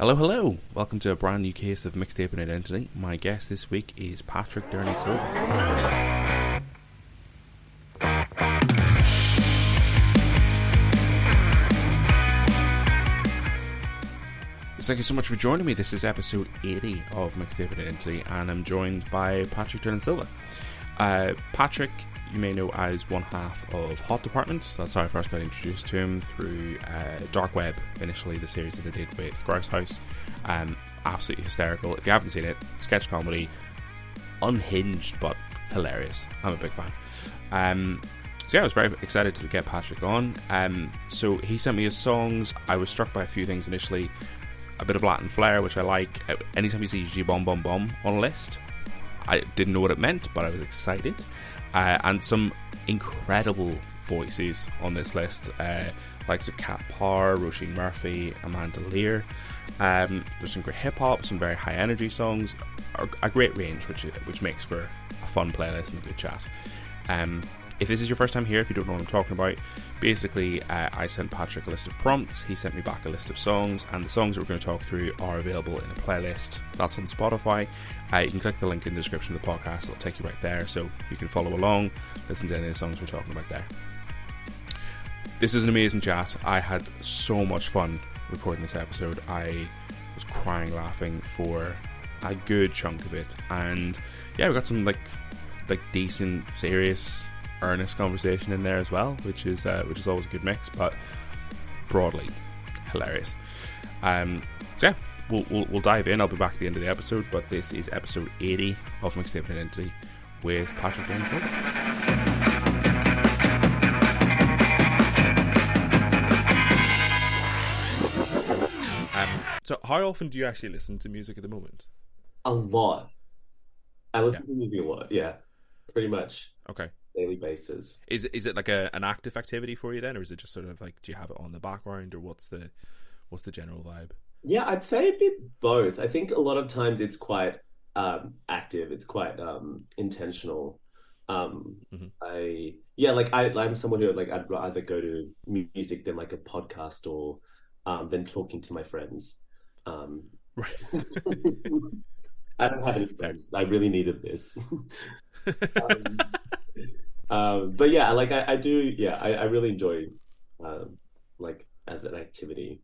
Hello, hello. Welcome to a brand new case of Mixtaping Identity. My guest this week is Patrick Durnan Silva. Thank you so much for joining me. This is episode 80 of Mixtaping Identity, and I'm joined by Patrick Durnan Silva. Uh, Patrick, you may know as one half of Hot Department. That's how I first got introduced to him through uh, Dark Web, initially, the series that they did with Grouse House. Um, absolutely hysterical. If you haven't seen it, sketch comedy, unhinged but hilarious. I'm a big fan. Um, so yeah, I was very excited to get Patrick on. Um, so he sent me his songs. I was struck by a few things initially. A bit of Latin flair, which I like. Uh, Anytime you see G Bomb Bomb Bomb on a list, I didn't know what it meant, but I was excited. Uh, and some incredible voices on this list, uh, likes of Cat Power, Roisin Murphy, Amanda Lear. Um, there's some great hip hop, some very high energy songs, a great range, which which makes for a fun playlist and a good chat. Um, if this is your first time here, if you don't know what I'm talking about, basically uh, I sent Patrick a list of prompts, he sent me back a list of songs, and the songs that we're going to talk through are available in a playlist that's on Spotify. Uh, you can click the link in the description of the podcast, it'll take you right there, so you can follow along, listen to any of the songs we're talking about there. This is an amazing chat. I had so much fun recording this episode. I was crying laughing for a good chunk of it, and yeah, we got some like like decent, serious earnest conversation in there as well, which is uh, which is always a good mix, but broadly hilarious. Um, so yeah, we'll, we'll, we'll dive in. I'll be back at the end of the episode, but this is episode 80 of Mixtape Identity with Patrick Silva. Um, so how often do you actually listen to music at the moment? A lot. I listen Yeah. to music a lot. Yeah, pretty much Okay. Daily basis. Is is it like a, an active activity for you then, or is it just sort of like do you have it on the background, or what's the what's the general vibe? Yeah, I'd say a bit both. I think a lot of times it's quite um, active. It's quite um, intentional. Um, Mhm. I yeah, like I I'm someone who like I'd rather go to music than like a podcast or um, than talking to my friends. Um, Right. I don't have any friends. I really needed this. um, um, but yeah, like I, I do. Yeah, I, I really enjoy um, like as an activity.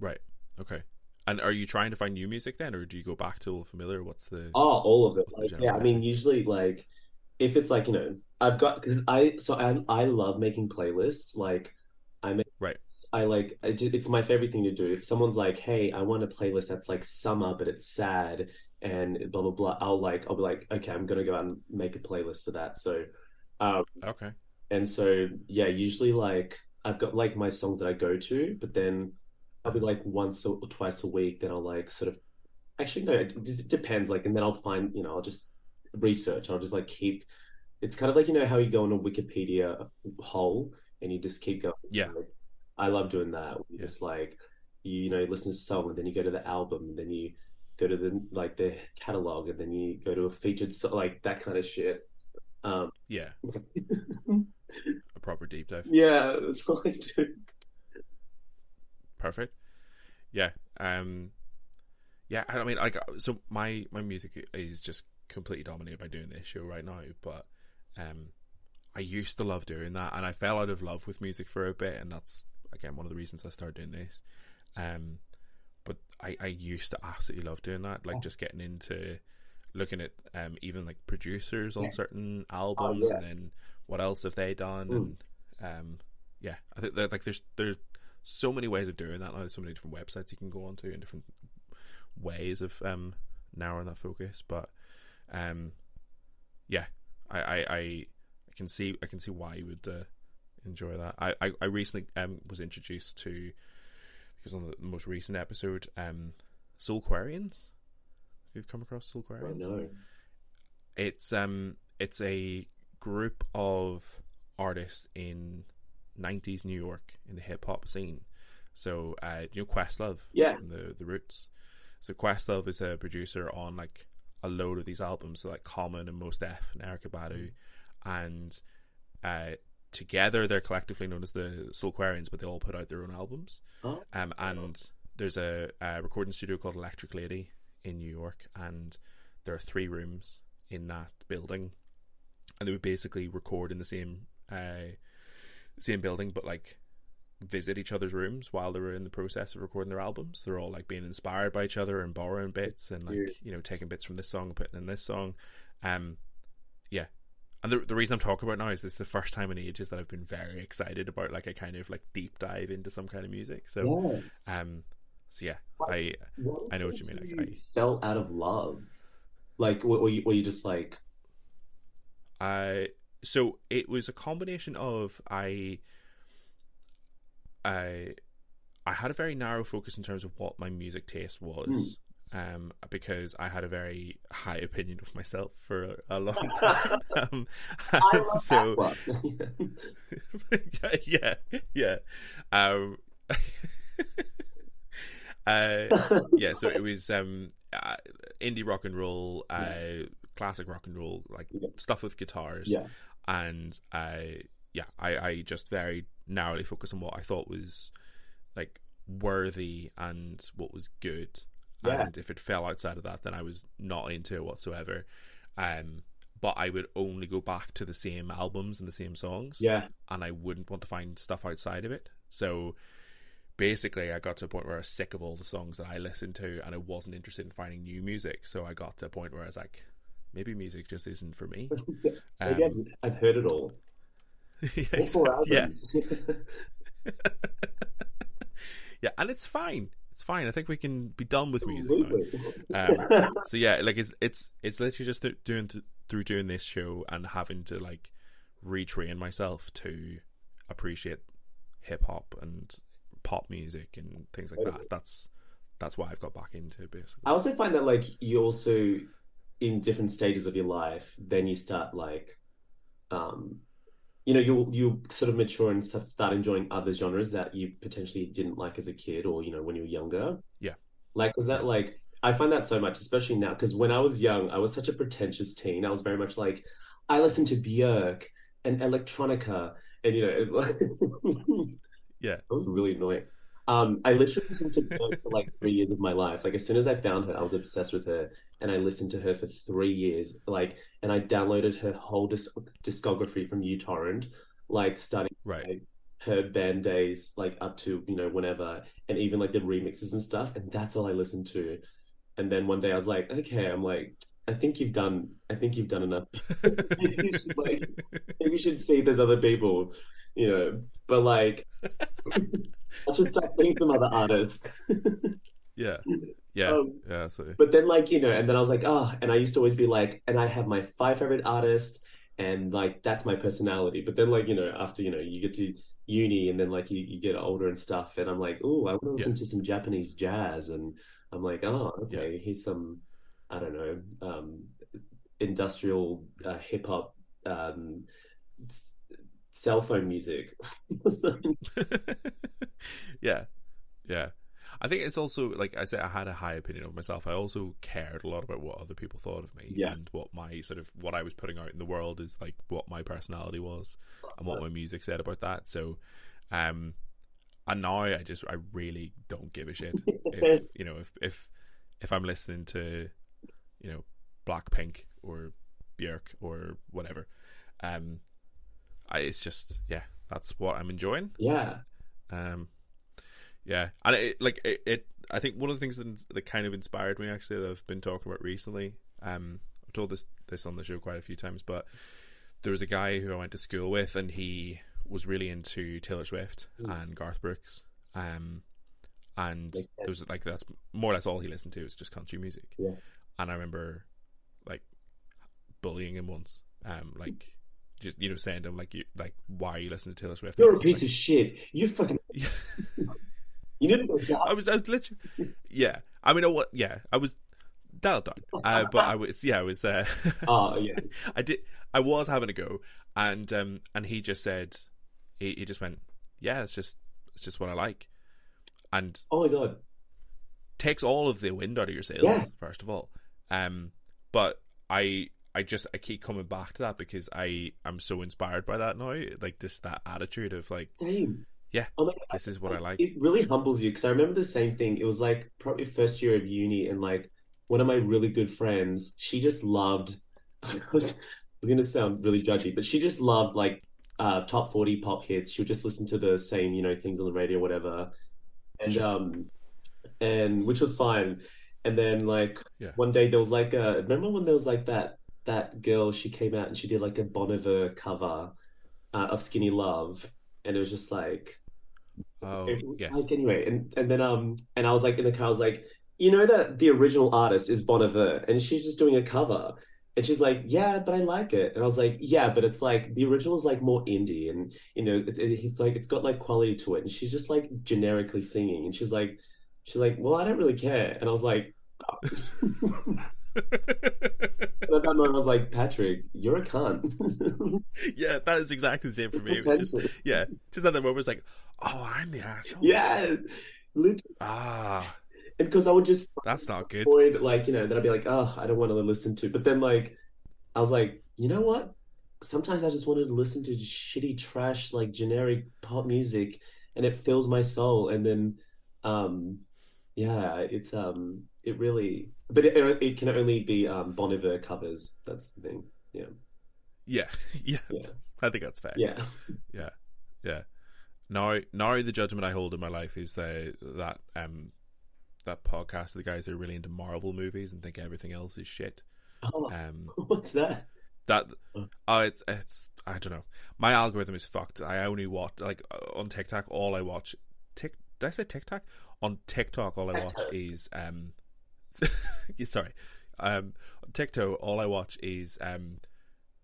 right. Okay. And are you trying to find new music then, or do you go back to old familiar? What's the Oh, all of it. Like, yeah, I mean, usually like if it's like you know, I've got because I so I I love making playlists. Like I make right? I like I it's my favorite thing to do. If someone's like, "Hey, I want a playlist that's like summer but it's sad and blah blah blah," I'll like I'll be like, "Okay, I'm gonna go out and make a playlist for that." So, um, Okay. and so yeah, usually like I've got like my songs that I go to, but then I'll be like once or twice a week that I'll like sort of actually no, it it depends. Like, and then I'll find you know I'll just research. I'll just like keep. It's kind of like you know how you go on a Wikipedia hole and you just keep going. Yeah. Like, I love doing that. Yeah. just like you, you know you listen to a song and then you go to the album and then you go to the like the catalog and then you go to a featured so like that kind of shit. Um, Yeah. A proper deep dive. yeah, that's what I do. Perfect. Yeah. Um. Yeah. I mean, like, so my my music is just completely dominated by doing this show right now, but um, I used to love doing that, and I fell out of love with music for a bit, and that's again one of the reasons I started doing this. Um, but I I used to absolutely love doing that, like just getting into looking at um even like producers on Yes. certain albums, yeah. and then what else have they done, Mm. and um, yeah, I think that like there's there's so many ways of doing that now. There's so many different websites you can go onto and different ways of um narrowing that focus. But um yeah, I I, I, I can see I can see why you would uh, enjoy that. I, I, I recently um was introduced to because on the most recent episode, um Soulquarians. Have you come across Soulquarians? know. It's um it's a group of artists in 90s New York in the hip hop scene. So uh you know Questlove Yeah. from the the Roots. So Questlove is a producer on like a load of these albums, so like Common and Mos Def and Erykah Badu, and uh, together they're collectively known as the Soulquarians, but they all put out their own albums. Oh. Um, and there's a, a recording studio called Electric Lady in New York, and there are three rooms in that building, and they would basically record in the same uh, same building, but like visit each other's rooms while they were in the process of recording their albums. They're all like being inspired by each other and borrowing bits and like you know taking bits from this song and putting in this song. Um. And the the reason I'm talking about now is it's the first time in ages that I've been very excited about like a kind of like deep dive into some kind of music. So Yeah. um, so yeah, I I know what you mean, made like, I- fell out of love. Like, were, were you, were you just like, I so it was a combination of I I I had a very narrow focus in terms of what my music taste was. Um, because I had a very high opinion of myself for a, a long time. um, so yeah, yeah. Um, uh, yeah, so it was um, uh, indie rock and roll, uh, classic rock and roll, like Yeah. stuff with guitars, yeah, and I, yeah, I, I just very narrowly focused on what I thought was like worthy and what was good, Yeah. and if it fell outside of that, then I was not into it whatsoever. Um, but I would only go back to the same albums and the same songs yeah, and I wouldn't want to find stuff outside of it. So basically, I got to a point where I was sick of all the songs that I listened to, and I wasn't interested in finding new music. So I got to a point where I was like, maybe music just isn't for me. Um, Again, I've heard it all. yeah, All four yeah, albums. yeah, and it's fine. It's fine. I think we can be done with music now. Um, so yeah, like it's it's it's literally just th- doing th- through doing this show and having to like retrain myself to appreciate hip hop and pop music and things like that. That's that's why I've got back into basically. I also find that like you also in different stages of your life, then you start like, um, you know, you you sort of mature and start enjoying other genres that you potentially didn't like as a kid or you know when you were younger. Yeah. Like, was that like? I find that so much, especially now, because when I was young, I was such a pretentious teen. I was very much like, I listened to Björk and electronica, and you know, like, Yeah. I was really annoying. Um, I literally listened to Björk for like three years of my life. Like as soon as I found her, I was obsessed with her, and I listened to her for three years. Like, and I downloaded her whole disc- discography from uTorrent, like starting Right. her band days, like up to you know whenever, and even like the remixes and stuff. And that's all I listened to. And then one day I was like, okay, I'm like, I think you've done, I think you've done enough. you should like, maybe you should see there's other people, you know. But like, I should start seeing some other artists. Yeah. Yeah. Um, yeah. So But then, like, you know, and then I was like, oh, and I used to always be like, and I have my five favorite artists, and like, that's my personality. But then, like, you know, after, you know, you get to uni and then, like, you, you get older and stuff, and I'm like, oh, I want to listen to some Japanese jazz. And I'm like, oh, okay, here's some, I don't know, um, industrial uh, hip hop, um, cell phone music. yeah. Yeah. I think it's also like I said, I had a high opinion of myself. I also cared a lot about what other people thought of me Yeah. and what my sort of what I was putting out in the world is like what my personality was and what my music said about that. So, um, and now I just I really don't give a shit if you know if if if I'm listening to you know Blackpink or Björk or whatever. Um, I, it's just yeah, that's what I'm enjoying. yeah. Um, yeah, and it, like it, it, I think one of the things that, that kind of inspired me actually that I've been talking about recently. Um, I've told this this on the show quite a few times, but there was a guy who I went to school with, and he was really into Taylor Swift Mm. and Garth Brooks. Um, and there was like that's more or less all he listened to was just country music. Yeah. And I remember like bullying him once. Um, like just you know saying to him like you like why are you listening to Taylor Swift? You're a piece like- of shit. You fucking. You go. I was, I was literally, yeah. I mean, I wa yeah, I was dialed down, uh, but I was, yeah, I was, uh, Oh, yeah. I did, I was having a go, and um, and he just said, he, he just went, yeah, it's just, it's just what I like, and Oh my god. takes all of the wind out of your sails, Yeah. first of all, um, but I. I just I keep coming back to that because I I'm so inspired by that now like this that attitude of like Same. yeah, Oh this is what I like. It really humbles you because I remember the same thing. It was like probably first year of uni, and like one of my really good friends, she just loved. I was, was gonna sound really judgy, but she just loved like uh top 40 pop hits. She would just listen to the same, you know, things on the radio, whatever. And um and which was fine. And then like Yeah. one day there was like a remember when there was like that that girl she came out and she did like a Bon Iver cover uh, of Skinny Love, and it was just like Oh, it- yes. Like anyway, and and then um and I was like in the car, I was like, you know that the original artist is Bon Iver, and she's just doing a cover. And she's like, yeah, but I like it. And I was like, yeah, but it's like the original is like more indie, and you know, it, it, it's like it's got like quality to it. And she's just like generically singing, and she's like, she's like, well, I don't really care. And I was like, and at that moment, I was like, Patrick, you're a cunt. yeah, that is exactly the same for me. Just yeah, just at that moment, it's like, oh, I'm the asshole. yeah, literally, Ah, because I would just that's not good. avoid like you know then I'd be like oh I don't want to listen to but then like I was like you know what sometimes I just wanted to listen to shitty trash like generic pop music and it fills my soul and then um yeah it's um it really but it, it can only be um Bon Iver covers that's the thing yeah Yeah, yeah, yeah I think that's fair. yeah yeah, yeah. Now, now the judgment I hold in my life is the that um that podcast of the guys that are really into Marvel movies and think everything else is shit. oh, Um, what's that that Uh. oh, it's it's I don't know. My algorithm is fucked. I only watch like uh, on TikTok. All I watch, Tik. Did I say TikTok? On TikTok, all I watch is um. yeah, sorry, um, on TikTok, all I watch is um,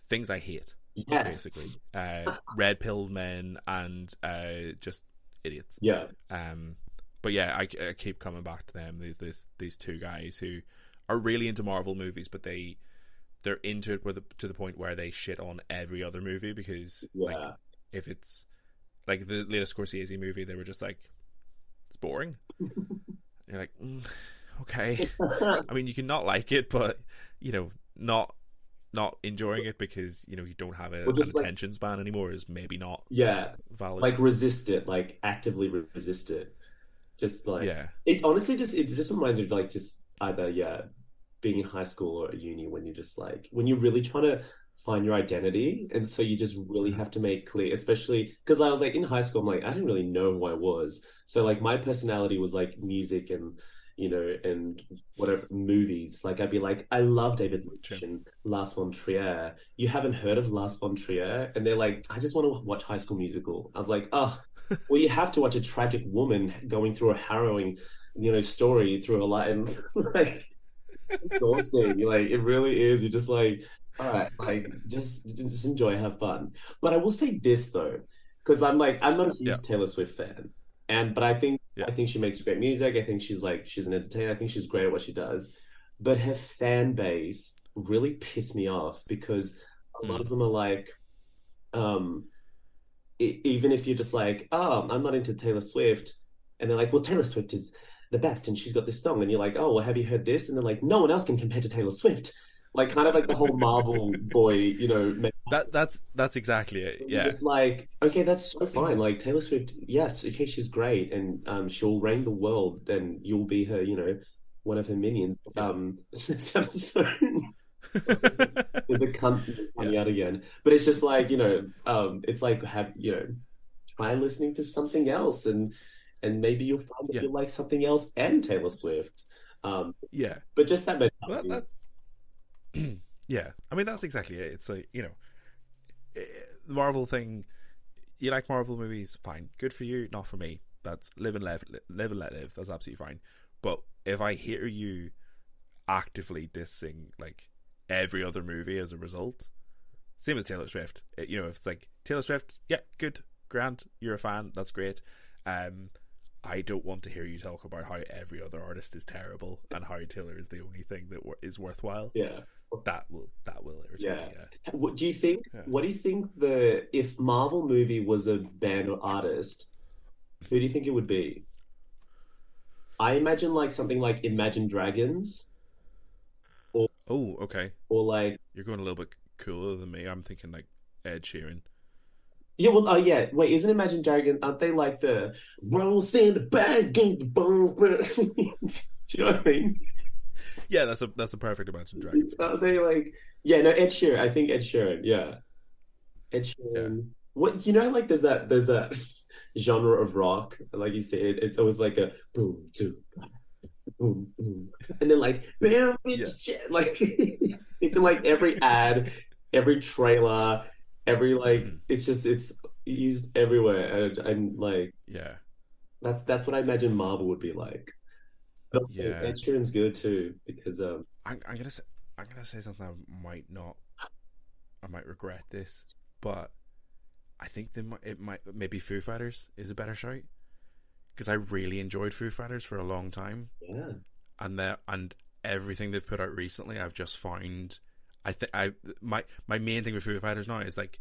things I hate. yes Basically, uh, red pill men and uh, just idiots. yeah Um, but yeah, I, I keep coming back to them. These these these two guys who are really into Marvel movies, but they they're into it with the, to the point where they shit on every other movie because like if it's like the latest Scorsese movie, they were just like it's boring. You're like, mm, okay. I mean, you can not like it, but you know, not not enjoying it because you know you don't have a, Well, an like- attention span anymore is maybe not yeah. valid. like resist it. Like actively resist it. Just like yeah, It honestly just it just reminds me of like just either yeah being in high school or at uni when you're just like when you're really trying to find your identity. And so you just really have to make clear especially because I was like in high school I'm like I didn't really know who I was. So like my personality was like music and you know and whatever movies like I'd be like I love David Lynch and Lars von Trier you haven't heard of Lars von Trier and they're like I just want to watch High School Musical I was like oh well, you have to watch a tragic woman going through a harrowing, you know, story through a life, and like exhausting. You're like, it really is. You're just like, all right, like just just enjoy, have fun. But I will say this though, because I'm like, I'm not a huge Yeah. Taylor Swift fan, and but I think Yeah. I think she makes great music. I think she's like she's an entertainer. I think she's great at what she does, but her fan base really pissed me off because a lot Mm. of them are like, um e- even if you're just like, oh, I'm not into Taylor Swift, and they're like, well, Taylor Swift is the best, and she's got this song, and you're like, oh, well, have you heard this? And they're like, no one else can compare to Taylor Swift. Like, kind of like the whole Marvel boy, you know, that that's that's exactly it. Yeah, it's like, okay, that's so fine. Like Taylor Swift, yes, okay, she's great, and um, she'll reign the world, and you'll be her, you know, one of her minions. Um, this episode. is a cunt coming out again. But it's just like, you know, um, it's like have you know, try listening to something else and and maybe you'll find that Yeah. you like something else and Taylor Swift. Um, yeah. but just that Well, mentality. that, that- yeah, I mean that's exactly it. It's like you know, eh, the Marvel thing. You like Marvel movies, fine, good for you. Not for me. That's live and live, live and let live. That's absolutely fine. But if I hear you actively dissing like every other movie as a result, same with Taylor Swift. It- you know, if it's like Taylor Swift, yeah, good, Grant, you're a fan, that's great. Um, I don't want to hear you talk about how every other artist is terrible and how Taylor is the only thing that is worthwhile. yeah. That will that will irritate Yeah. me. Yeah. What do you think? Yeah. What do you think the if Marvel movie was a band or artist, who do you think it would be? I imagine like something like Imagine Dragons Or, Oh, okay. or like You're going a little bit cooler than me. I'm thinking like Ed Sheeran. Yeah, well, oh yeah. Wait, isn't Imagine Dragons? Aren't they like the rolls in the bag, gang, the boom? Do you know what I mean? Yeah, that's a that's a perfect Imagine Dragons. Are they like? Yeah, no, Ed Sheeran. I think Ed Sheeran. Yeah, Ed Sheeran. What you know? Like, there's that there's that genre of rock. Like you said, it's always like a boom, two, boom, boom, and then like, it's shit. like it's in like every ad, every trailer, every like. Mhm. It's just it's used everywhere, and, and like Yeah, that's that's what I imagine Marvel would be like. But also, Yeah. Ed Sheeran's good too because um I'm, I'm gonna say I'm gonna say something I might not, I might regret this, but I think they might it might maybe Foo Fighters is a better shout because I really enjoyed Foo Fighters for a long time, yeah and that and everything they've put out recently, I've just found. I think I my my main thing with Foo Fighters now is like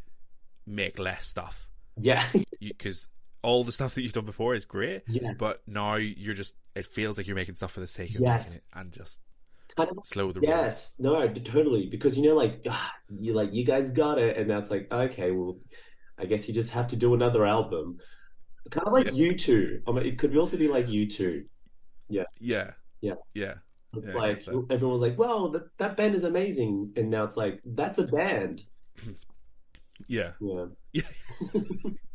make less stuff yeah because all the stuff that you've done before is great, yes but now you're just it feels like you're making stuff for the sake of Yes. it and just kind of slow the yes no totally because you know like ah, you like you guys got it and now it's like okay well I guess you just have to do another album kind of like Yeah. U2 I mean it could also be like U2 Yeah. Yeah. Yeah. it's Yeah, like everyone's like well that, that band is amazing and now it's like that's a band Yeah. yeah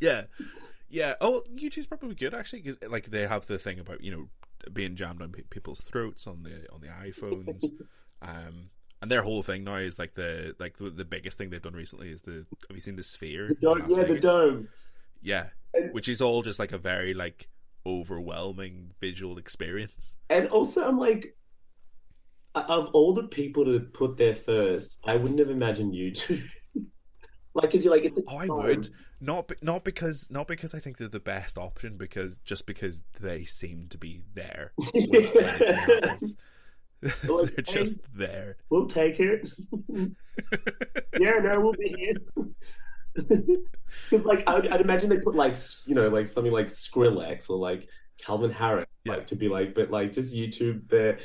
Yeah. Yeah. Oh, YouTube's probably good actually because like they have the thing about you know being jammed on pe- people's throats on the on the iPhones, um, and their whole thing now is like the like the, the biggest thing they've done recently is the have you seen the Sphere? the dome, yeah the dome Yeah, And- which is all just like a very like overwhelming visual experience. And also, I'm like, of all the people to put there first, I wouldn't have imagined U2. like, because you're like, Oh, I would not be, not because not because I think they're the best option, because just because they seem to be there. when anything happens. Well, they're just there. We'll take it. yeah, no, we'll be here. Because, like, I'd, I'd imagine they put like, you know, like something like Skrillex or like Calvin Harris, Yeah. like to be like, but like just U2 there.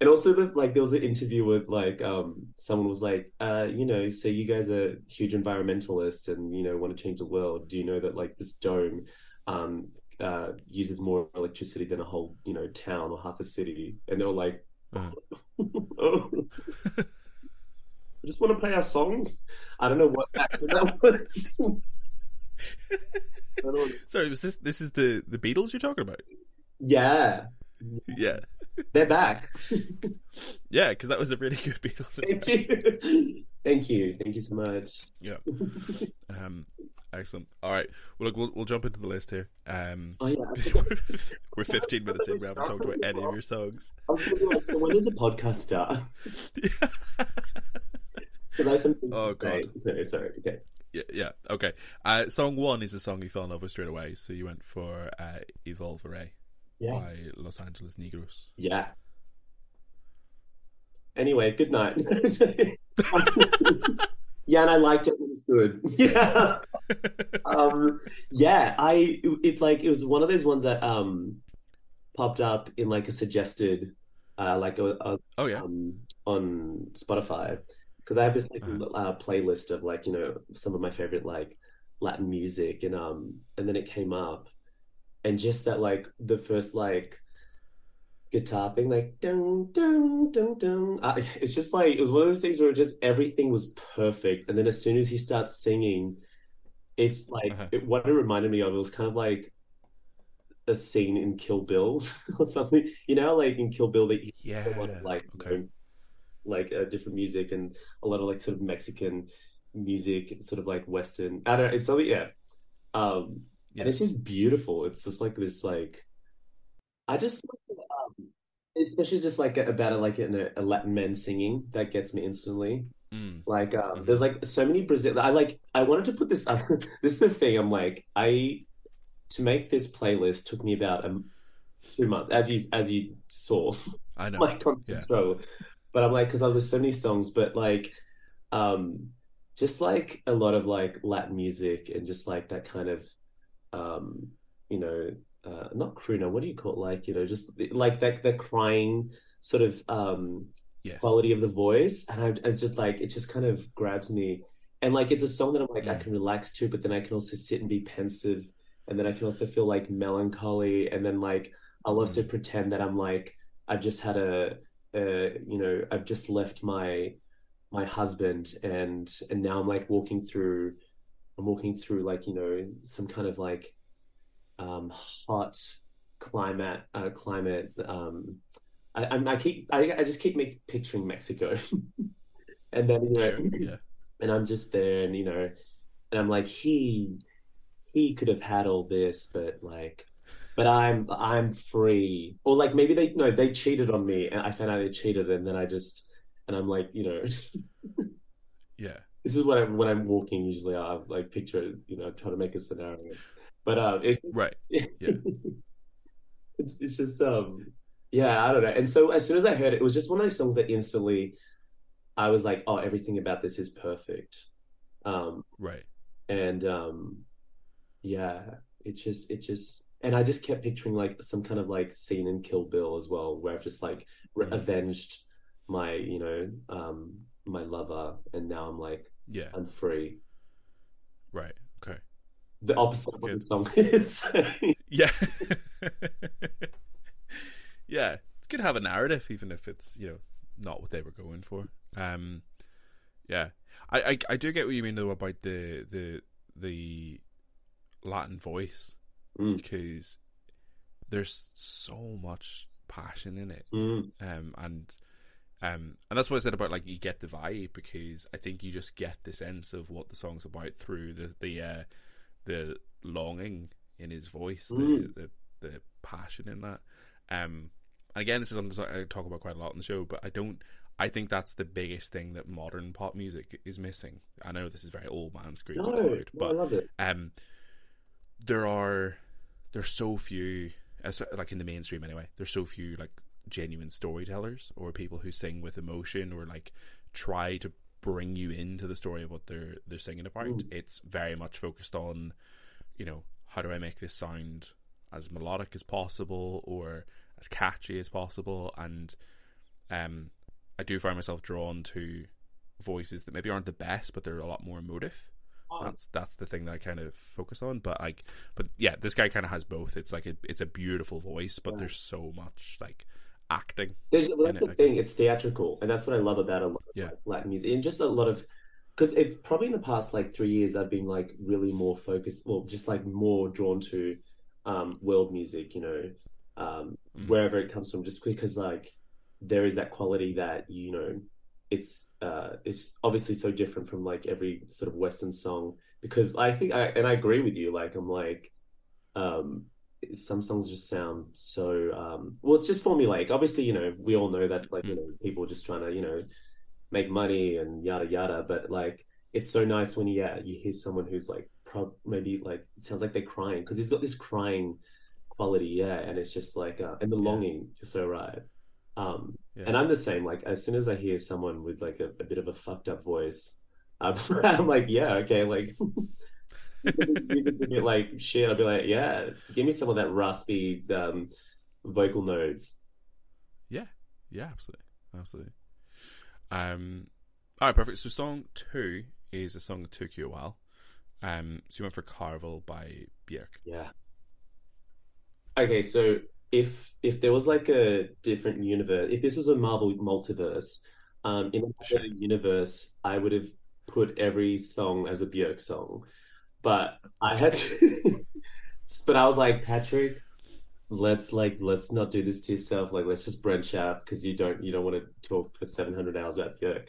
And also, the, like, there was an interview with like, um, someone was like, uh, you know, so you guys are huge environmentalists and you know want to change the world. Do you know that like this dome, um, uh, uses more electricity than a whole, you know, town or half a city? And they were like, Uh. oh. I just want to play our songs. I don't know what accent that was. I don't know. Sorry, was this this is the the Beatles you're talking about? Yeah, Yeah, they're back. yeah, because that was a really good Beatles. Thank you. Thank you. Thank you so much. Yeah. Um, excellent. All right. Well, look, we'll we'll jump into the list here. Um, Oh yeah. we're 15 minutes in. We haven't talked about any of your songs. I was gonna be like, so when does the podcast start? Because I have something Oh. God. No, sorry. Okay. Yeah, yeah. Okay. Uh, song one is a song you fell in love with straight away. So you went for uh, Y Volveré Yeah. by Los Angeles Negros. Yeah. Anyway, good night. yeah, and I liked it. It was good. Yeah. um yeah i it like it was one of those ones that um popped up in like a suggested uh like a, a Oh yeah. um on spotify because i have this like Uh-huh. uh, playlist of like you know some of my favorite like latin music and um and then it came up and just that like the first like guitar thing like dun dun dun dun uh, it's just like it was one of those things where just everything was perfect and then as soon as he starts singing it's like Uh-huh. it, what it reminded me of it was kind of like a scene in Kill Bill or something you know like in Kill Bill that you Yeah. a lot of like you Okay. know, like uh, different music and a lot of like sort of Mexican music sort of like Western I don't know it's something yeah um Yeah. and it's just beautiful it's just like this like I just like, um, especially just like about it like in a, a Latin man singing that gets me instantly Mm. like um, Mhm. there's like so many Brazil I like I wanted to put this up. this is the thing I'm like I to make this playlist took me about a two months as you as you saw I know. my constant Yeah. struggle. But I'm like, because I was so many songs, but like, um, just like a lot of like Latin music and just like that kind of, um, you know, uh, not crooner. What do you call it? Like, you know, just like that that crying sort of um Yes. quality of the voice, and I, I just like it just kind of grabs me. and like it's a song that I'm like I Mm. can relax to, but then I can also sit and be pensive, and then I can also feel like melancholy, and then like I'll also pretend that I'm like I've just had a, a you know I've just left my my husband, and and now I'm like walking through I'm walking through like you know some kind of like um hot climate uh climate um I I'm, I keep I I just keep make, picturing Mexico, and then you know Sure. Yeah. and I'm just there, and you know, and I'm like, he he could have had all this, but like, but I'm I'm free, or like maybe they no, they cheated on me, and I found out they cheated, and then I just and I'm like, you know, Yeah. This is what I'm when I'm walking. Usually, I like picture, you know, try to make a scenario, but um, it's just, Right. it's it's just um, yeah, I don't know. And so as soon as I heard it, it was just one of those songs that instantly, I was like, oh, everything about this is perfect. Um, Right. and um yeah it just it just and i just kept picturing like some kind of like scene in kill bill as well where i've just like re- Mhm. avenged my you know um my lover and now i'm like Yeah. i'm free Right. Okay. the opposite of what Good. the song is Yeah. yeah. It's good to have a narrative, even if it's, you know, not what they were going for. Um yeah. I, I, I do get what you mean though about the the the Latin voice Mm. because there's so much passion in it. Mm, Um and um and that's what I said about like you get the vibe because I think you just get the sense of what the song's about through the the uh the longing in his voice, Mm. the, the the passion in that. Um and again this is something I talk about quite a lot in the show, but I don't I think that's the biggest thing that modern pop music is missing. I know this is very old man screams no, loud, no, i but love it um, there are there's so few, like in the mainstream anyway. There's so few like genuine storytellers or people who sing with emotion or like try to bring you into the story of what they're they're singing about. Mm. It's very much focused on, you know, how do I make this sound as melodic as possible or as catchy as possible, and um, I do find myself drawn to voices that maybe aren't the best, but they're a lot more emotive that's that's the thing that I kind of focus on. But like, but yeah, this guy kind of has both. It's like a, it's a beautiful voice, but Yeah. there's so much like acting. There's, well, that's in it, the thing. It's theatrical, and that's what I love about a lot of Yeah. Latin music, and just a lot of because it's probably in the past like three years I've been like really more focused, well, just like more drawn to um, world music, you know, um, Mm. wherever it comes from, just because like there is that quality that you know it's uh it's obviously so different from like every sort of Western song because I think I and I agree with you. Like I'm like um some songs just sound so um well it's just formulaic obviously you know we all know that's like you know people just trying to you know make money and yada yada but like it's so nice when yeah you hear someone who's like prob maybe like it sounds like they're crying because he's got this crying quality yeah and it's just like uh, and the Yeah. longing just so right um Yeah. and I'm the same like as soon as I hear someone with like a, a bit of a fucked up voice I'm, I'm like yeah okay like music's a bit like shit, I'd be like, yeah, give me some of that raspy um, vocal nodes. Yeah, yeah, absolutely, absolutely. Um, all right, perfect. So song two is a song that took you a while. Um, so you went for Karvel by Björk. Yeah. Okay, so if if there was like a different universe, if this was a Marvel multiverse, um, in another Sure. universe, I would have put every song as a Björk song, but I had to. but I was like, Patrick, let's like let's not do this to yourself. Like, let's just branch out because you don't you don't want to talk for seven hundred hours about Björk.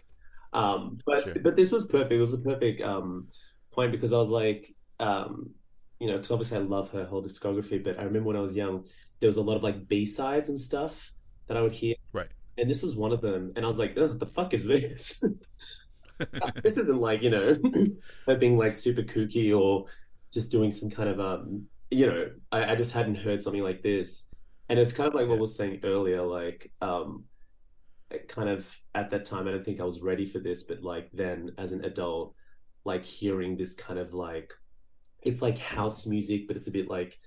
Um, but Sure. but this was perfect. It was a perfect um point because I was like, um, you know, because obviously I love her whole discography. But I remember when I was young, there was a lot of like B sides and stuff that I would hear, Right. and this was one of them. And I was like, the fuck is this? this isn't like you know her being like super kooky or just doing some kind of um you know I, I just hadn't heard something like this. And it's kind of like what Yeah. I was saying earlier like um kind of at that time I don't think I was ready for this but like then as an adult like hearing this kind of like it's like house music but it's a bit like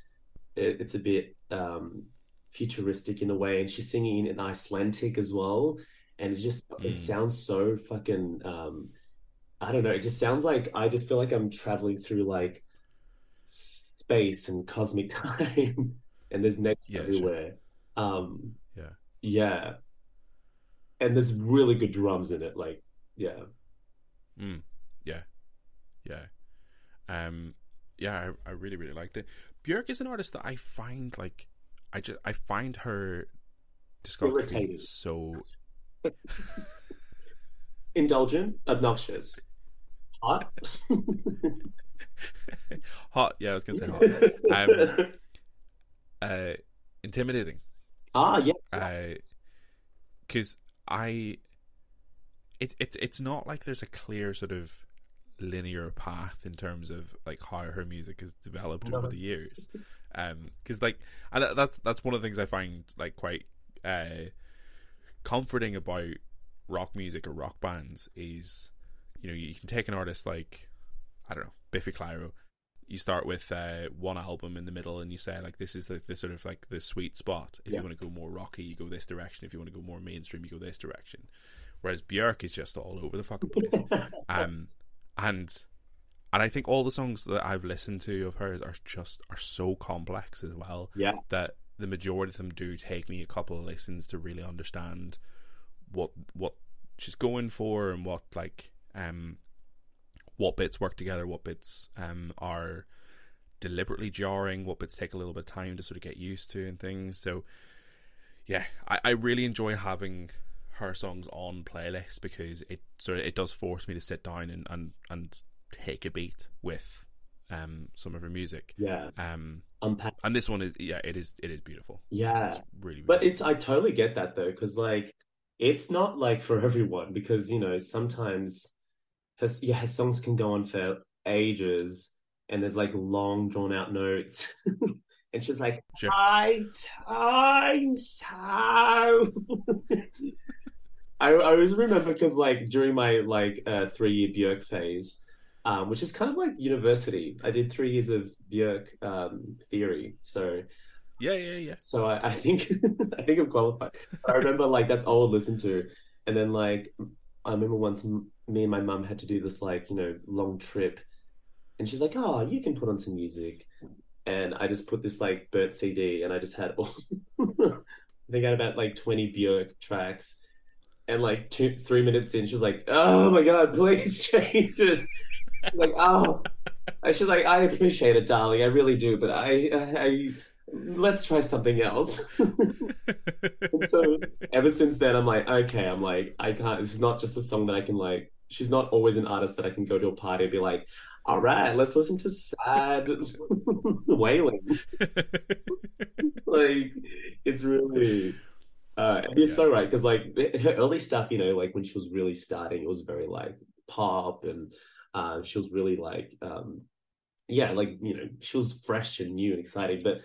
it, it's a bit um futuristic in a way. And she's singing in Icelandic as well and it just Mm. it sounds so fucking um I don't know. It just sounds like I just feel like I'm traveling through like space and cosmic time, and there's notes Yeah, sure. everywhere. Um, Yeah. yeah, and there's really good drums in it. Like, yeah, Mm. Yeah. Yeah. Um yeah, I, I really, really liked it. Björk is an artist that I find like I just I find her discography so indulgent, obnoxious, hot. hot. Yeah, I was gonna say hot. Um, Uh intimidating. ah, yeah, because I, it, it it's not like there's a clear sort of linear path in terms of like how her music has developed over the years, um, because like and that's that's one of the things I find like quite uh comforting about rock music or rock bands is you know you can take an artist like I don't know Biffy Clyro. You start with uh, one album in the middle, and you say like, "This is the, the sort of like the sweet spot." If Yeah. you want to go more rocky, you go this direction. If you want to go more mainstream, you go this direction. Whereas Björk is just all over the fucking place. um, and and I think all the songs that I've listened to of hers are just are so complex as well yeah, that the majority of them do take me a couple of listens to really understand what what she's going for and what like um what bits work together, what bits um are deliberately jarring, what bits take a little bit of time to sort of get used to and things. So yeah, I, I really enjoy having her songs on playlists because it sort of it does force me to sit down and, and, and take a beat with um some of her music. yeah. Um Unpack. and this one is yeah, it is it is beautiful. Yeah, It's really but it's I totally get that though, because like it's not like for everyone because you know sometimes her yeah her songs can go on for ages and there's like long drawn out notes and she's like Sure. I time so I, I always remember because like during my like uh, three year Björk phase um, which is kind of like university I did three years of Björk um, theory so yeah, yeah, yeah. so I, I think I think I'm qualified. I remember like that's all I listened to, and then like I remember once me and my mum had to do this like you know long trip, and she's like, "Oh, you can put on some music," and I just put this like Bert CD, and I just had all I think I had about like 20 Björk tracks, and like two three minutes in, she's like, "Oh my god, please change it." Like, oh, she's like, "I appreciate it, darling, I really do, but I I." I let's try something else. And so ever since then, I'm like, okay, I'm like, I can't. This is not just a song that I can like. She's not always an artist that I can go to a party and be like, all right, let's listen to sad wailing. Like, it's really. Uh, and you're Yeah. so right because like her early stuff, you know, like when she was really starting, it was very like pop and uh, she was really like, um, yeah, like you know, she was fresh and new and exciting. But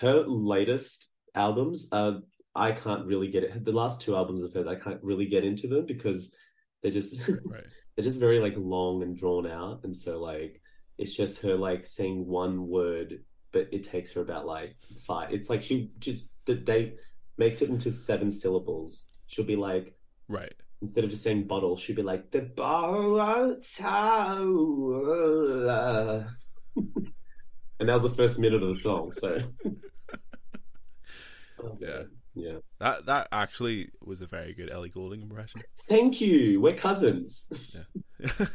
her latest albums, uh, I can't really get it. The last two albums of hers, I can't really get into them because they're just right. they're just very like long and drawn out, and so like it's just her like saying one word, but it takes her about like five. It's like she just they makes it into seven syllables. She'll be like Right. Instead of just saying bottle, she'd be like the bottle. and that was the first minute of the song. So Yeah. yeah. That that actually was a very good Ellie Goulding impression. Thank you. We're cousins. Yeah.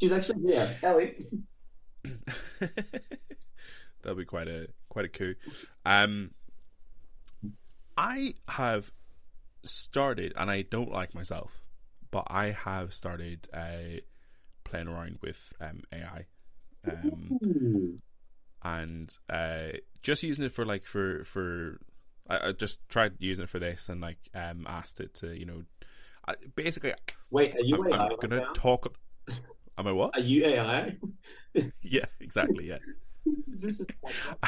She's actually yeah, Ellie. That'll be quite a quite a coup. Um, I have started, and I don't like myself, but I have started uh, playing around with um, AI, um, and uh, just using it for like for for. I, I just tried using it for this, and like um, asked it to you know, I, basically, Wait, are you I'm, AI I'm right gonna now? talk. Am I what? Are you AI? Yeah, exactly. Yeah. Is this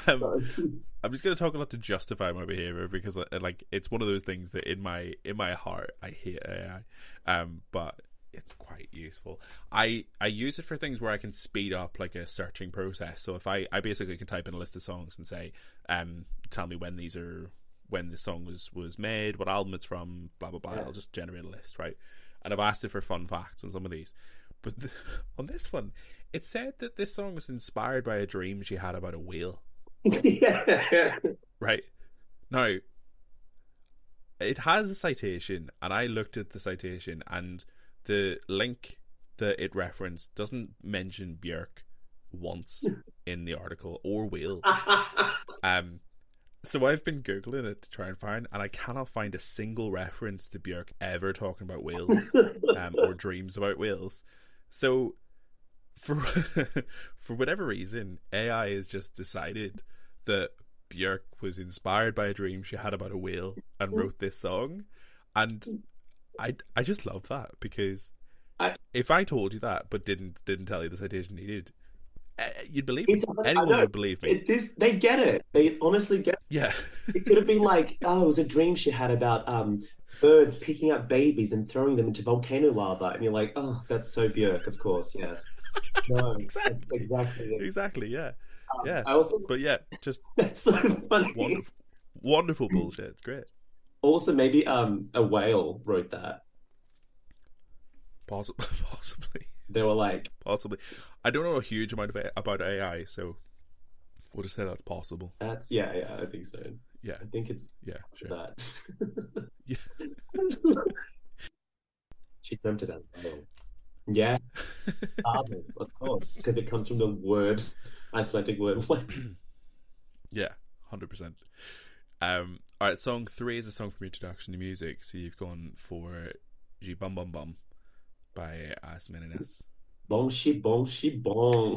Um, a... I'm just gonna talk a lot to justify my behavior because uh, like it's one of those things that in my in my heart I hate AI, um, but it's quite useful. I I use it for things where I can speed up like a searching process. So if I I basically can type in a list of songs and say, um, tell me when these are when the song was was made, what album it's from, blah blah blah. Yeah. I'll just generate a list, right? and I've asked it for fun facts on some of these. But the, on this one, it said that this song was inspired by a dream she had about a whale. yeah. Right now, it has a citation, and I looked at the citation, and the link that it referenced doesn't mention Björk once in the article or whale. Um, so I've been googling it to try and find, and I cannot find a single reference to Björk ever talking about whales um, or dreams about whales. So, for for whatever reason, AI has just decided that Björk was inspired by a dream she had about a whale and wrote this song, and I I just love that because I- if I told you that but didn't didn't tell you the citation needed, uh, you'd believe me. Anyone would believe me. It, this, they get it. They honestly get yeah. it. It could have been like, oh, it was a dream she had about um, birds picking up babies and throwing them into volcano lava. And you're like, oh, that's so Björk, of course, yes. No, Exactly. that's exactly it. exactly. Yeah. yeah. I also, But yeah, just that's so funny. wonderful, wonderful bullshit. It's great. Also, maybe um, a whale wrote that. Possibly, possibly, They were like, possibly. I don't know a huge amount of about AI, so we'll just say that's possible. that's, yeah, yeah, I think so. Yeah. I think it's Yeah. Sure. that. Yeah. she dreamt it. Yeah, of course, because it comes from the word, Icelandic word. Yeah. Hundred percent. Um. All right. Song three is a song from introduction to music. So you've gone for "G Bum Bum Bum" by As Meninas. Bon shi bon shi bon.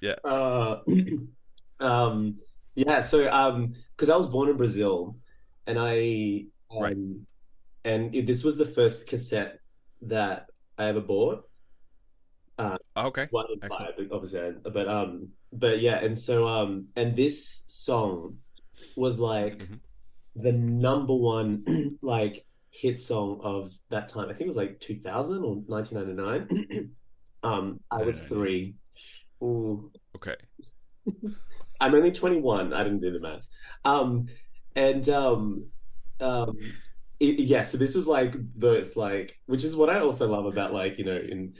Yeah. Uh, um, yeah. So, um, because I was born in Brazil, and I, um, Right. and it, this was the first cassette that I ever bought. Uh, Okay. One Excellent. five, obviously, but um, but yeah, and so um, and this song was like Mhm. the number one like hit song of that time. I think it was like 2000 or 1999. um, I was three. Ooh, Okay. I'm only 21. I didn't do the maths. Um, and um, um, it, yeah. So this was like the it's like, which is what I also love about like you know in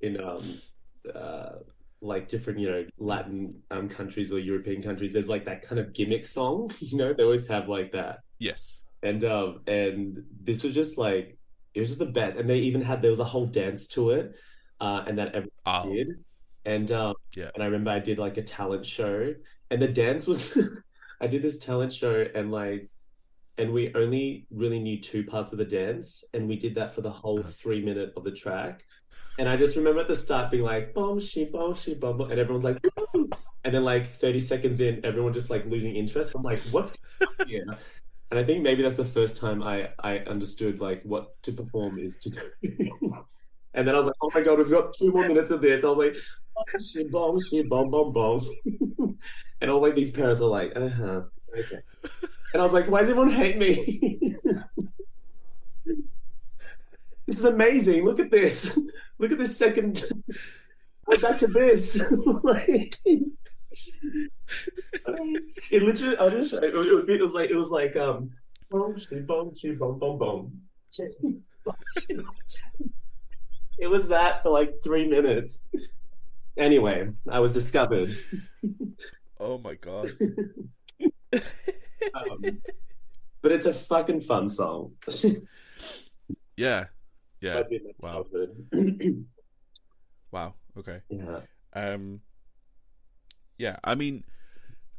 in um uh like different you know Latin um countries or European countries. There's like that kind of gimmick song. You know, they always have like that. Yes. And um and this was just like it was just the best. And they even had there was a whole dance to it, uh, and that everyone Oh. did. And um Yeah. and I remember I did like a talent show, and the dance was I did this talent show, and like, and we only really knew two parts of the dance, and we did that for the whole three minute of the track. And I just remember at the start being like, "Bom she bom she bom," bom," and everyone's like, "Woo!" and then like thirty seconds in, everyone just like losing interest. I'm like, "What's here?" And I think maybe that's the first time I I understood like what to perform is to do. And then I was like, "Oh my god, we've got two more minutes of this." I was like, "Bom she bom she bom bom bom," and all like these parents are like, "Uh huh, okay." And I was like, "Why does everyone hate me?" This is amazing. Look at this. Look at this second. Go back to this. it literally. I'll just. It was, it was like. It was like. Um. Boom, she, boom, she, boom, boom, boom. It was that for like three minutes. Anyway, I was discovered. Oh my god. Um, but it's a fucking fun song. Yeah. Yeah. Reminds me of my Wow. Wow. Okay. yeah. Um. Yeah. I mean,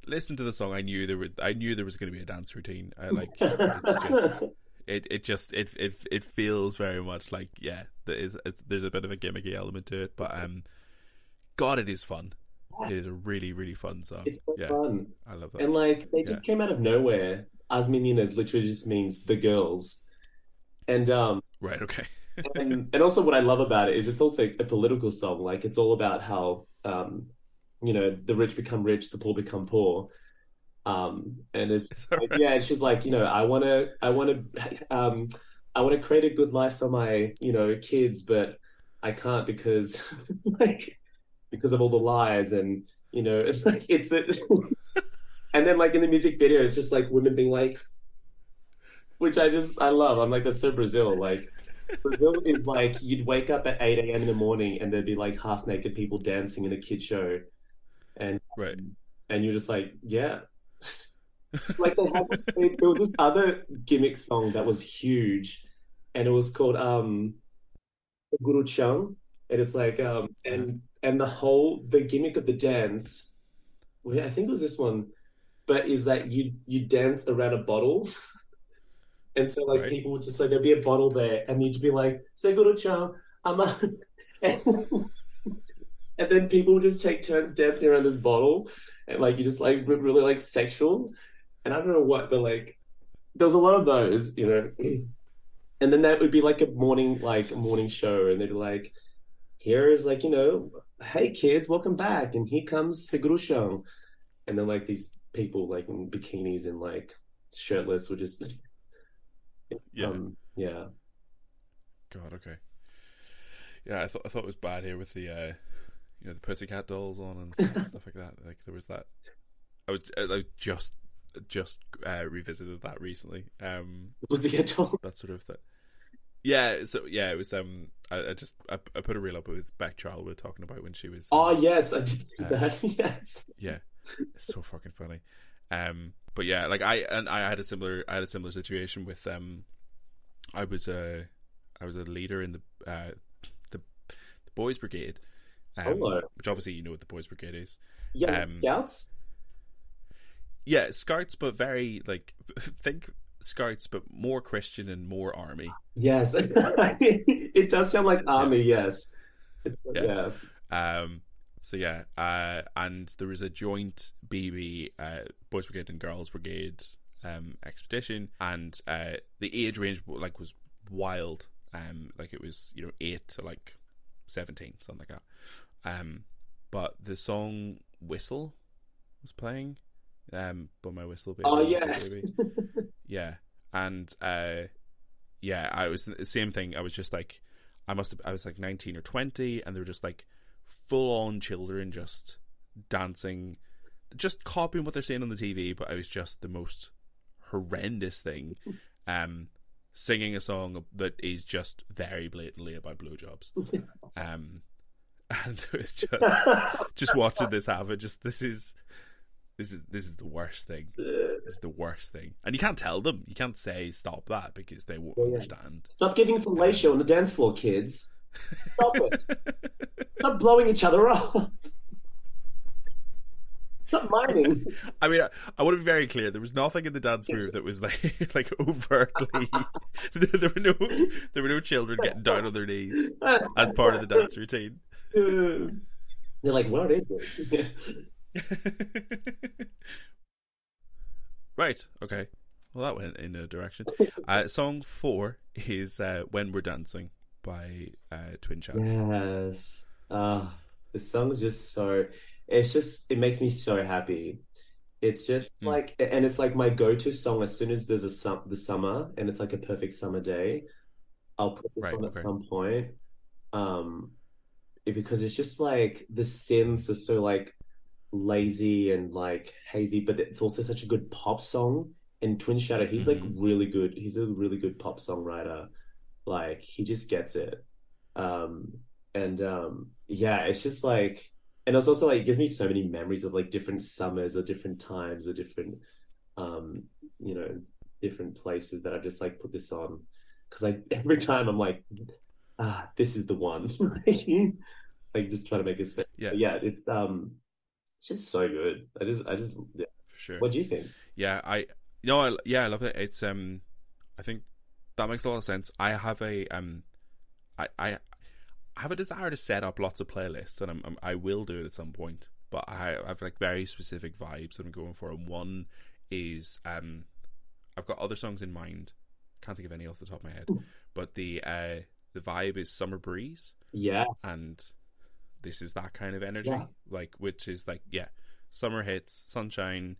listen to the song. I knew there were. I knew there was going to be a dance routine. I like. It's just. It. It just. It. It. It feels very much like. Yeah. There is. It's, there's a bit of a gimmicky element to it, but um. God, it is fun. It is a really, really fun song. It's so yeah, fun. I love that. And like they just came out of nowhere. As Meninas literally just means the girls. And um right. Okay. and and also what I love about it is it's also a political song. Like it's all about how um you know the rich become rich, the poor become poor. Um and it's like, right? yeah, it's just like, you know, I wanna I wanna um I wanna create a good life for my, you know, kids, but I can't because like because of all the lies and you know, it's like it's a, and then like in the music video it's just like women being like which I just I love. I'm like that's so Brazil. Like Brazil is like you'd wake up at 8 a.m. in the morning and there'd be like half naked people dancing in a kid show. And Right. and you're just like, yeah. Like they had this there was this other gimmick song that was huge and it was called um Guru Chung. And it's like um and and the whole the gimmick of the dance, well, I think it was this one, but is that you you dance around a bottle. And so like Right. people would just like there'd be a bottle there and you'd be like, Seguro Chan, I'm a and, and then people would just take turns dancing around this bottle and like you just like really like sexual. And I don't know what, but like there was a lot of those, you know. And then that would be like a morning like morning show and they'd be like, here is like, you know, hey kids, welcome back. And here comes Seguro Chan. And then like these people like in bikinis and like shirtless would just Yeah. um, yeah. God. Okay. Yeah, I thought I thought it was bad here with the uh, you know the Pussycat dolls on and stuff like that. Like there was that. I was I just just uh, revisited that recently. Um, Pussycat Dolls. that sort of thing. Yeah, so yeah, it was. Um, I, I just I, I put a reel up. It was Beck Charlwood talking about when she was. Oh um, yes, I did see Uh, that. Yes. yeah, it's so fucking funny. Um, but yeah, like I and I had a similar I had a similar situation with um, I was a I was a leader in the uh the the boys brigade. Um, which obviously you know what the boys brigade is. Yeah, um, Scouts. Yeah, scouts, but very like think scouts, but more Christian and more army. Yes, it does sound like army. Yes. Yeah. yeah. Um, so yeah, uh, and there was a joint BB uh, Boys Brigade and Girls Brigade um, expedition, and uh, the age range like was wild. Um, like it was you know eight to like seventeen, something like that. Um, but the song "Whistle" was playing. Um, but my whistle baby. Oh yeah. baby. Yeah, and uh, yeah, I was the same thing. I was just like, I must have, I was like nineteen or twenty, and they were just like full on children just dancing, just copying what they're saying on the TV. But I was just the most horrendous thing, um, singing a song that is just very blatantly about blowjobs, um, and it was just just watching this happen. Just this is. This is this is the worst thing. This is the worst thing, and you can't tell them. You can't say stop that because they won't Yeah, yeah. understand. Stop giving fellatio on the dance floor, kids. Stop it. Stop blowing each other up. Stop mining. I mean, I, I want to be very clear. There was nothing in the dance move that was like like overtly. there were no there were no children getting down on their knees as part of the dance routine. They're like, what is this? right. Okay. Well, that went in a direction. Uh, song four is uh, "When We're Dancing" by uh, Twin Shadow. Yes. Uh, the song's just so, it's just, it makes me so happy. It's just Mm. like, and it's like my go-to song as soon as there's a sum, the summer and it's like a perfect summer day, I'll put this Right, on at okay. some point. Um, it- because it's just like the synths are so like lazy and like hazy, but it's also such a good pop song. And Twin Shadow, he's like Mhm. really good. He's a really good pop songwriter. Like he just gets it. Um, and um, yeah, it's just like, and it's also like it gives me so many memories of like different summers or different times or different, um, you know, different places that I just like put this on because I every time I'm like, ah, this is the one. like just trying to make this fit. Yeah, But yeah, it's um, it's just so good. I just, I just, yeah. for sure. What do you think? Yeah, I no, I, yeah, I love it. It's um, I think that makes a lot of sense. I have a um, I I I have a desire to set up lots of playlists, and I'm, I'm I will do it at some point. But I, I have like very specific vibes that I'm going for, and one is um, I've got other songs in mind. Can't think of any off the top of my head, but the uh, the vibe is summer breeze Yeah, and this is that kind of energy Yeah. like which is like yeah summer hits sunshine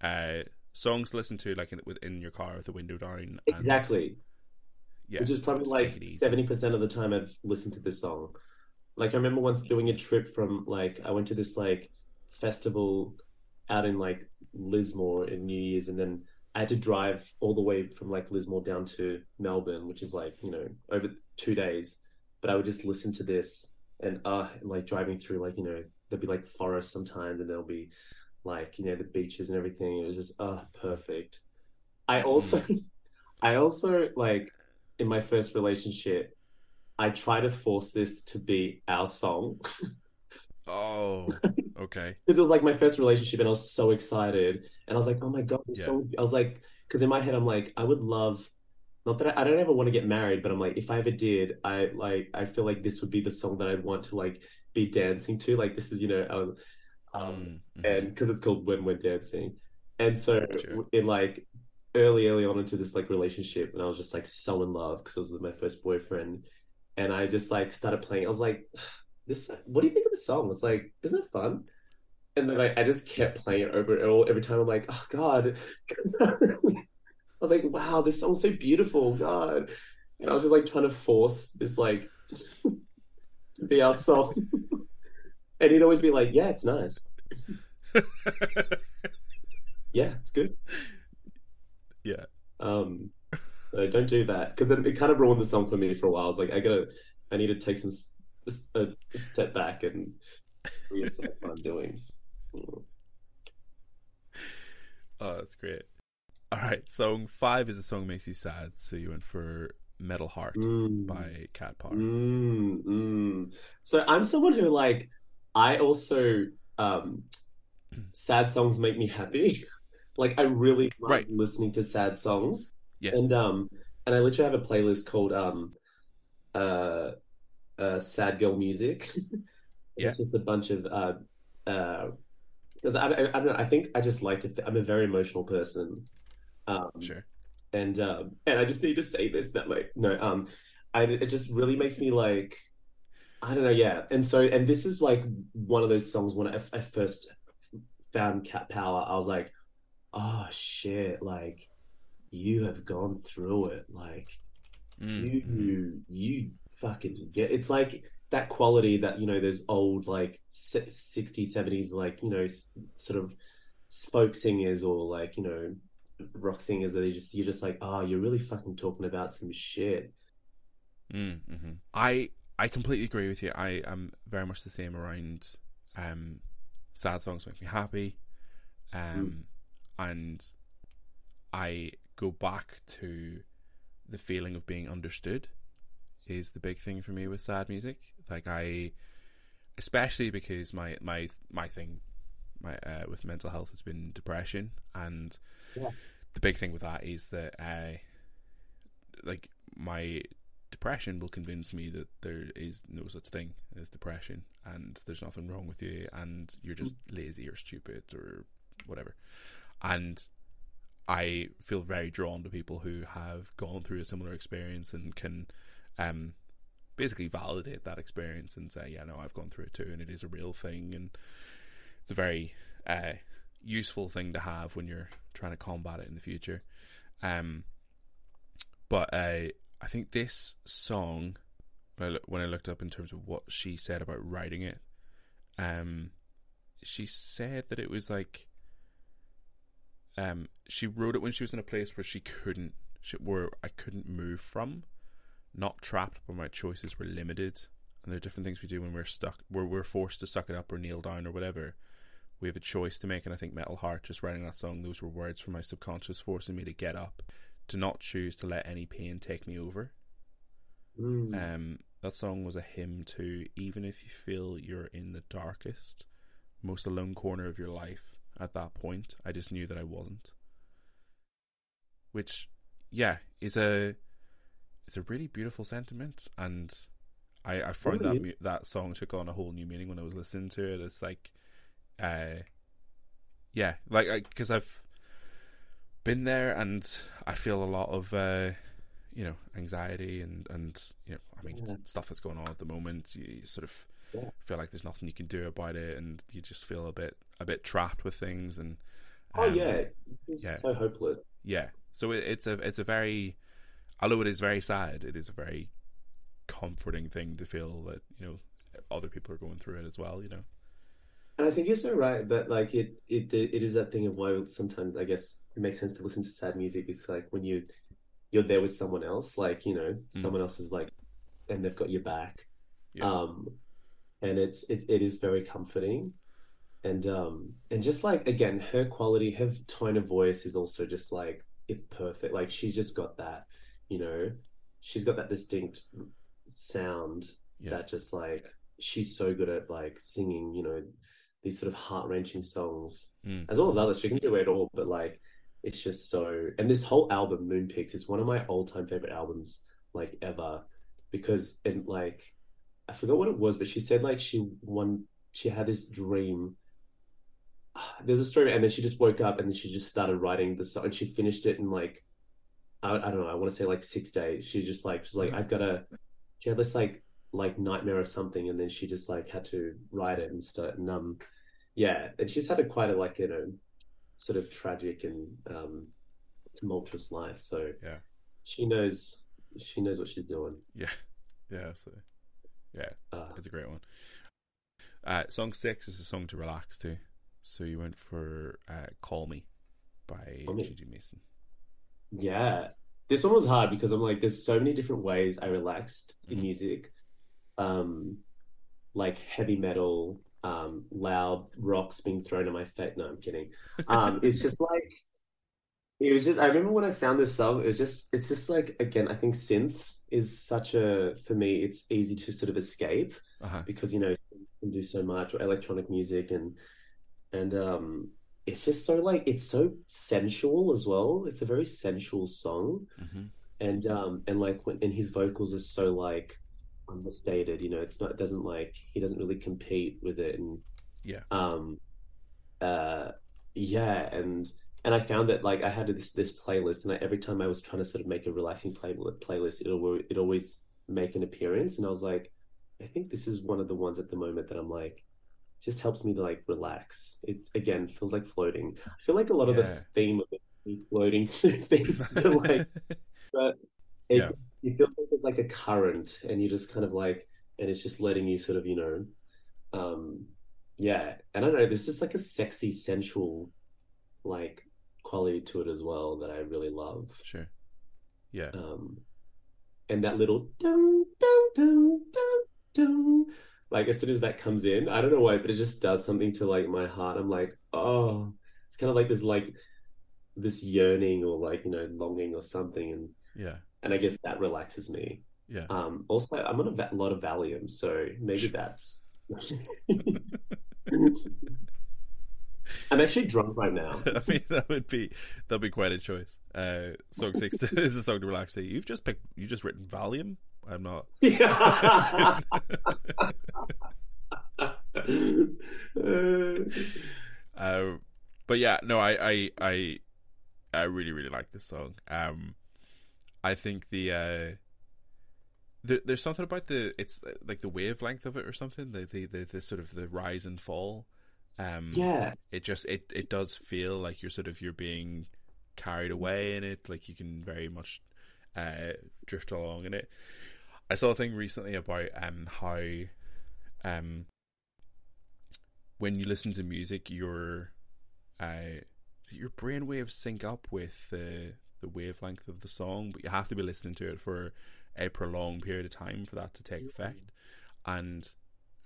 uh songs to listen to like in, within your car with the window down and, exactly. yeah Which is probably like seventy percent of the time I've listened to this song. Like I remember once doing a trip from like I went to this like festival out in like Lismore in New Year's, and then I had to drive all the way from like Lismore down to Melbourne, which is like you know over two days. But I would just listen to this and uh like driving through like you know there'd be like forests sometimes and there'll be like you know the beaches and everything. It was just uh perfect. I also I also like in my first relationship, I try to force this to be our song. Oh, okay. Because it was like my first relationship and I was so excited. And I was like, oh my God, this Yeah. song's I was like, because in my head I'm like, I would love not that I, I don't ever want to get married, but I'm like, if I ever did, I like I feel like this would be the song that I'd want to like be dancing to. Like this is, you know, um, um Mm, mhm. and because it's called When We're Dancing. And so in like early, early on into this like relationship, and I was just like so in love because I was with my first boyfriend, and I just like started playing. I was like, "This, what do you think of the song?" It's like, isn't it fun? And then like I just kept playing it over and all every time. I'm like, oh God, I was like, wow, this song's so beautiful, God. And I was just like trying to force this like to be our song, and he'd always be like, yeah, it's nice. Yeah, it's good. yeah. Um, so don't do that because then it kind of ruined the song for me for a while. I was like, I gotta, I need to take some a, a step back and reassess what I'm doing. Oh, that's great. All right, song five is a song makes you sad, so you went for "Metal Heart" Mm. by Cat Power. Mm, mm. So I'm someone who like I also um sad songs make me happy. Like I really love Right. listening to sad songs. Yes. And um and I literally have a playlist called um uh uh sad girl music. Yeah. It's just a bunch of uh uh because I, I, I don't know I think I just like to th I'm a very emotional person. Um sure. and um and I just need to say this that like no um I it just really makes me like I don't know yeah and so and this is like one of those songs when I, I first found Cat Power I was like oh shit like you have gone through it like Mm, you mhm. you fucking get it's like that quality that you know those old like si- 60s 70s like you know sort of folk singers or like you know rock singers that they just you're just like oh you're really fucking talking about some shit Mm, mhm. I I completely agree with you. I am very much the same around um, sad songs make me happy, um, and I go back to the feeling of being understood is the big thing for me with sad music. Like I, especially because my my my thing, my uh, with mental health has been depression, and Yeah. the big thing with that is that I, like my depression will convince me that there is no such thing as depression and there's nothing wrong with you and you're just lazy or stupid or whatever. And I feel very drawn to people who have gone through a similar experience and can um basically validate that experience and say, yeah, no, I've gone through it too and it is a real thing and it's a very uh useful thing to have when you're trying to combat it in the future. Um but uh I think this song, when I, when I looked up in terms of what she said about writing it, um, she said that it was like, um, she wrote it when she was in a place where she couldn't, she, where I couldn't move from, not trapped, but my choices were limited. And there are different things we do when we're stuck, where we're forced to suck it up or kneel down or whatever. We have a choice to make, and I think Metal Heart, just writing that song, those were words from my subconscious forcing me to get up to not choose to let any pain take me over. Mm. Um, that song was a hymn to even if you feel you're in the darkest, most alone corner of your life at that point, I just knew that I wasn't. Which, yeah, is a it's a really beautiful sentiment, and I I found that Really? that song took on a whole new meaning when I was listening to it. It's like, uh, yeah, like because I've been there and I feel a lot of uh, you know anxiety and and you know I mean Yeah. stuff that's going on at the moment. You, you sort of Yeah. feel like there's nothing you can do about it, and you just feel a bit a bit trapped with things. And oh um, yeah it's yeah. so hopeless yeah. So it, it's a it's a very although it is very sad, it is a very comforting thing to feel that you know other people are going through it as well. You know. And I think you're so right that like it it it is that thing of why sometimes I guess it makes sense to listen to sad music. It's like when you you're there with someone else, like you know, mm. someone else is like, and they've got your back. Yeah. Um, and it's it, it is very comforting, and um, and just like again, her quality, her tone of voice is also just like it's perfect. Like she's just got that, you know, she's got that distinct sound yeah. that just like she's so good at like singing, you know, these sort of heart wrenching songs, mm. as well as others. She can do it all, but like it's just so. And this whole album, Moon Moonpix, is one of my all time favorite albums, like ever, because it like I forgot what it was, but she said like she won. She had this dream. There's a story, and then she just woke up and then she just started writing the song, and she finished it in like I, I don't know. I want to say like six days. She just like she's like I've got to. She had this like like nightmare or something, and then she just like had to write it and start and um yeah, and she's had a quite a like you know sort of tragic and um, tumultuous life. So yeah, she knows she knows what she's doing. Yeah, yeah, absolutely. Yeah, uh, it's a great one. Uh, song six is a song to relax to. So you went for uh, "Call Me" by Gigi Masin. Yeah, this one was hard because I'm like, there's so many different ways I relaxed in mm-hmm. music. Um, like heavy metal, um, loud rocks being thrown in my face. No, I'm kidding. Um, it's just like it was just. I remember when I found this song. It was just. It's just like again. I think synths is such a for me. It's easy to sort of escape uh-huh. because you know can do so much or electronic music and and um it's just so like it's so sensual as well. It's a very sensual song, mm-hmm. and um and like when and his vocals are so like understated. You know, it's not it doesn't like he doesn't really compete with it, and yeah, um, uh, yeah, and and I found that like I had this this playlist, and I, every time I was trying to sort of make a relaxing play, playlist, it'll it always make an appearance, and I was like, I think this is one of the ones at the moment that I'm like just helps me to like relax. It again feels like floating. I feel like a lot yeah. of the theme of it floating through things, but like, but it, yeah you feel like there's like a current and you just kind of like and it's just letting you sort of you know um yeah and i don't know there's just like a sexy sensual like quality to it as well that i really love sure yeah um and that little dum dum dum dum dum like as soon as that comes in i don't know why but it just does something to like my heart i'm like oh it's kind of like this like this yearning or like you know longing or something and yeah and I guess that relaxes me. Yeah. Um, also, I'm on a va- lot of Valium, so maybe that's. I'm actually drunk right now. I mean, that would be that'd be quite a choice. Uh, song six is a song to relax to. You've just picked. You just written Valium. I'm not. uh, but yeah, no, I, I, I, I really, really like this song. Um, I think the uh, the, there's something about the it's like the wavelength of it or something. The the the, the sort of the rise and fall. Um, yeah, it just it it does feel like you're sort of you're being carried away in it. Like you can very much uh, drift along in it. I saw a thing recently about um how um when you listen to music, your uh your brain waves sync up with the the wavelength of the song, but you have to be listening to it for a prolonged period of time for that to take effect. And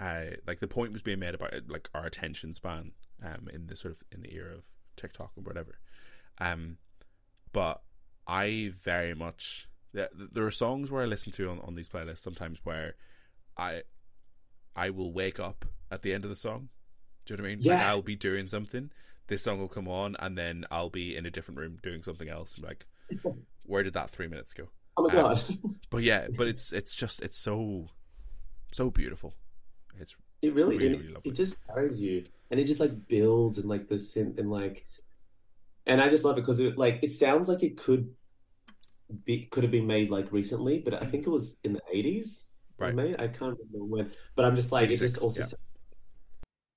uh, like the point was being made about it, like our attention span um, in the sort of in the era of TikTok or whatever. Um, but I very much there are songs where I listen to on, on these playlists sometimes where I I will wake up at the end of the song. Do you know what I mean? Yeah. Like I'll be doing something this song will come on, and then I'll be in a different room doing something else. I'm like, where did that three minutes go? Oh my um, god! but yeah, but it's it's just it's so so beautiful. It's it really, really, really it, it just carries you, and it just like builds and like the synth and like, and I just love it because it like it sounds like it could be could have been made like recently, but I think it was in the eighties. Right. Made. I can't remember when, but I'm just like it just also yeah.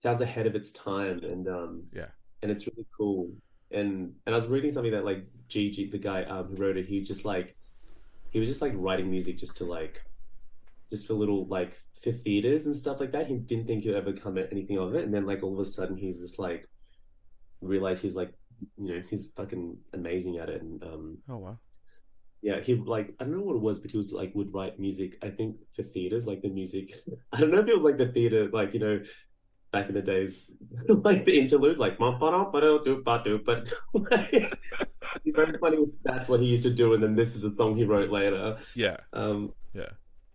sounds ahead of its time, and um, yeah, and it's really cool. And and I was reading something that like Gigi, the guy um, who wrote it, he just like he was just like writing music just to like just for little like for theaters and stuff like that. He didn't think he'd ever come at anything of it, and then like all of a sudden he's just like realized he's like you know he's fucking amazing at it, and um Oh wow. Yeah, he like I don't know what it was, but he was like would write music. I think for theaters, like the music. I don't know if it was like the theater, like you know, back in the days, like the interludes, like but very funny. That's what he used to do, and then this is the song he wrote later. Yeah. Um, Yeah.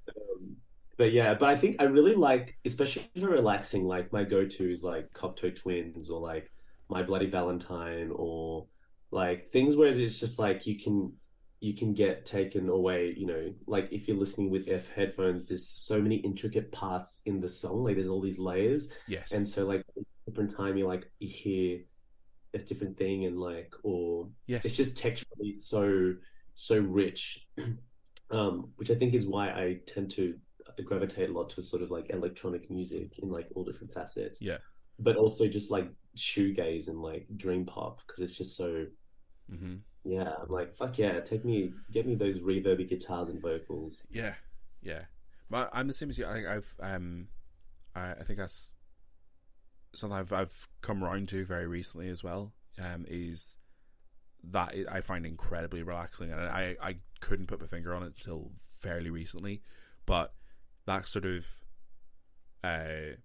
um, but yeah, but I think I really like, especially for relaxing. Like my go-to is like Cocteau Twins or like My Bloody Valentine or like things where it's just like you can you can get taken away. You know, like if you're listening with F headphones, there's so many intricate parts in the song. Like there's all these layers, Yes. and so like different time you like you hear a different thing and like or yes. it's just texturally so so rich um which i think is why i tend to gravitate a lot to sort of like electronic music in like all different facets Yeah. but also just like shoegaze and like dream pop because it's just so hmm yeah i'm like fuck yeah take me get me those reverby guitars and vocals Yeah. Yeah. But I'm the same as you. I think I've um, I, I think that's something I've I've come around to very recently as well. Um, is that I find incredibly relaxing, and I I couldn't put my finger on it until fairly recently, but that sort of uh.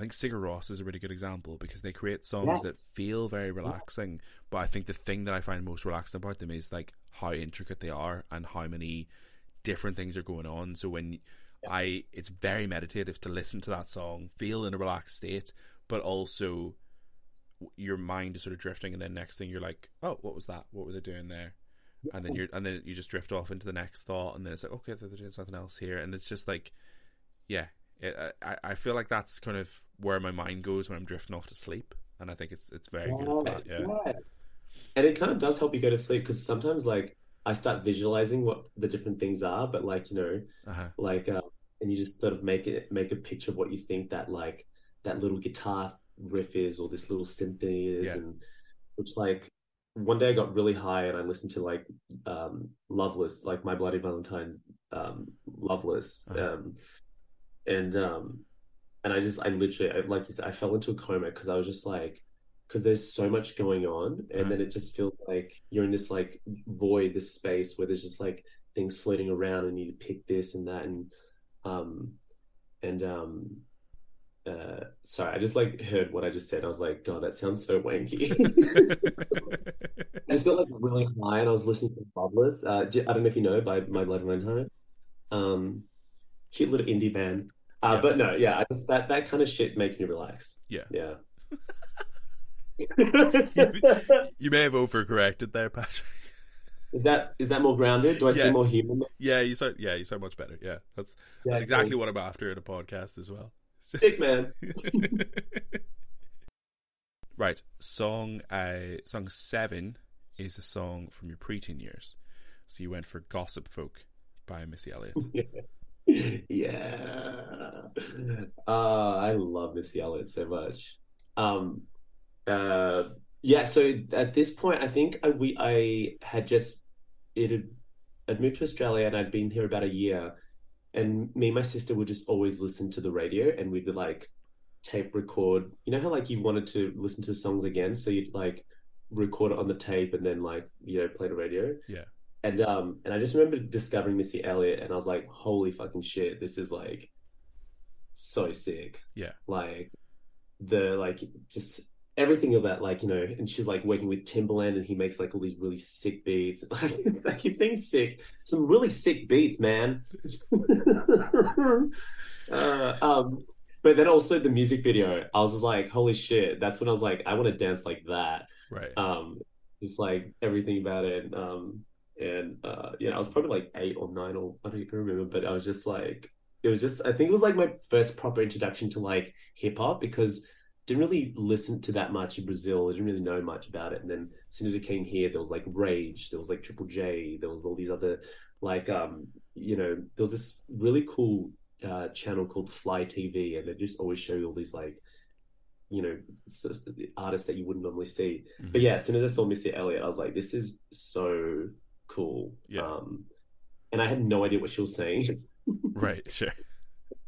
I think Sigur Rós is a really good example because they create songs Yes. that feel very relaxing, but I think the thing that I find most relaxing about them is like how intricate they are and how many different things are going on. So when I, it's very meditative to listen to that song, feel in a relaxed state, but also your mind is sort of drifting, and then next thing you're like, oh, what was that? What were they doing there? And then you're, and then you just drift off into the next thought, and then it's like, okay, they're doing something else here, and it's just like, yeah, it, I, I feel like that's kind of where my mind goes when I'm drifting off to sleep, and I think it's it's very good for that. Yeah, Yeah. And it kind of does help you go to sleep because sometimes, like, I start visualizing what the different things are, but like, you know, uh-huh. like, uh, and you just sort of make it make a picture of what you think that like that little guitar riff is or this little symphony is, Yeah. and which like one day I got really high and I listened to like um Loveless, like My Bloody Valentine's um Loveless, Uh-huh. um, and um, and I just I literally I, like you said I fell into a coma because I was just like because there's so much going on and Uh-huh. then it just feels like you're in this like void this space where there's just like things floating around and you need to pick this and that and um and um uh sorry I just like heard what I just said. I was like god that sounds so wanky. I just got like really high and I was listening to Loveless uh I don't know if you know by My Blood Valentine um cute little indie band uh Yeah. but no yeah I just that that kind of shit makes me relax Yeah. yeah you may have overcorrected there, Patrick. Is that is that more grounded? Do I Yeah. seem more human? Yeah, you sound yeah, you sound much better. Yeah, that's Yeah, that's exactly what I'm after in a podcast as well. Sick man. right, song uh, song seven is a song from your preteen years. So you went for "Gossip Folk" by Missy Elliott. yeah. Uh, I love Missy Elliott so much. Um, uh, yeah. So at this point, I think I, we I had just it had I'd moved to Australia and I'd been here about a year, and me and my sister would just always listen to the radio, and we'd be like tape record. You know how like you wanted to listen to songs again, so you'd like record it on the tape and then like you know play the radio. Yeah. And um and I just remember discovering Missy Elliott and I was like, holy fucking shit, this is like so sick. Yeah. Like the like just everything about like, you know, and she's like working with Timbaland and he makes like all these really sick beats. Like I keep saying sick. Some really sick beats, man. uh, um but then also the music video, I was just like, holy shit, that's when I was like, I want to dance like that Right. um just like everything about it um and uh yeah i was probably like eight or nine or i don't even remember but i was just like it was just i think it was like my first proper introduction to like hip-hop because didn't really listen to that much in brazil. I didn't really know much about it. And then as soon as it came here there was like rage there was like triple j there was all these other like um you know there was this really cool uh channel called fly tv and they just always show you all these like you know artists that you wouldn't normally see. Mhm. but yeah, as soon as I saw Missy Elliott, I was like, this is so cool. Yeah. Um, and I had no idea what she was saying. Right, sure.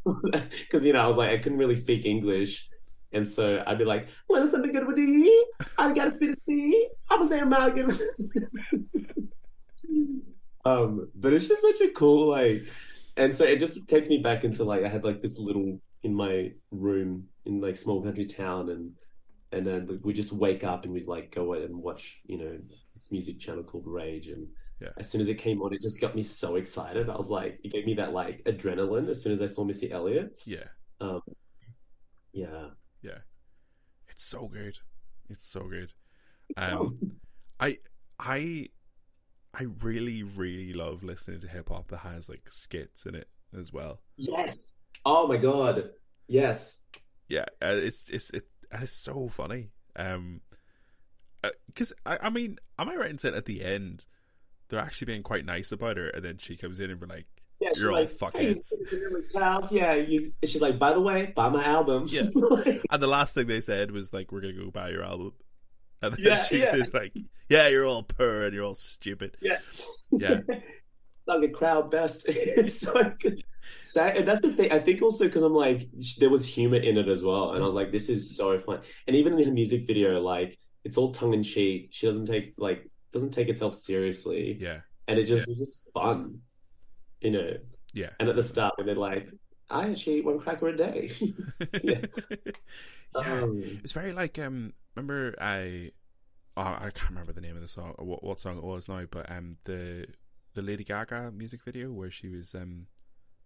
because you know I was like I couldn't really speak English, and so I'd be like, "When is something good with you? I gotta speak to me. I'm gonna say American." um, but it's just such a cool like, and so it just takes me back into like I had like this little in my room in like small country town, and and then we just wake up and we'd like go and watch you know this music channel called Rage and Yeah. as soon as it came on, it just got me so excited. I was like, it gave me that like adrenaline as soon as I saw Missy Elliott. Yeah, Um, yeah. yeah. It's so good. It's so good. Um, I I I really really love listening to hip hop that has like skits in it as well. yes. Oh my God. Yes. Yeah, uh, it's it's it, it's so funny. Um, because I I mean, am I right in saying at the end they're actually being quite nice about her, and then she comes in and we're like, Yeah, You're all like, hey, fuckheads. Charles, yeah, you. She's like, by the way, buy my album. Yeah. and the last thing they said was like, we're gonna go buy your album, and then Yeah, she's yeah. like, yeah, you're all poor and you're all stupid. yeah, Yeah. like a crowd best. it's so good. And that's the thing. I think also because I'm like, there was humor in it as well, and I was like, this is so fun. And even in her music video, like, it's all tongue in cheek. She doesn't take like doesn't take itself seriously. Yeah, and it just was just fun, you know. yeah, And at the start, when they're like, "I actually eat one cracker a day," yeah. yeah, um, It's very like um. Remember I, oh, I can't remember the name of the song or what, what song it was now, but um the the Lady Gaga music video where she was um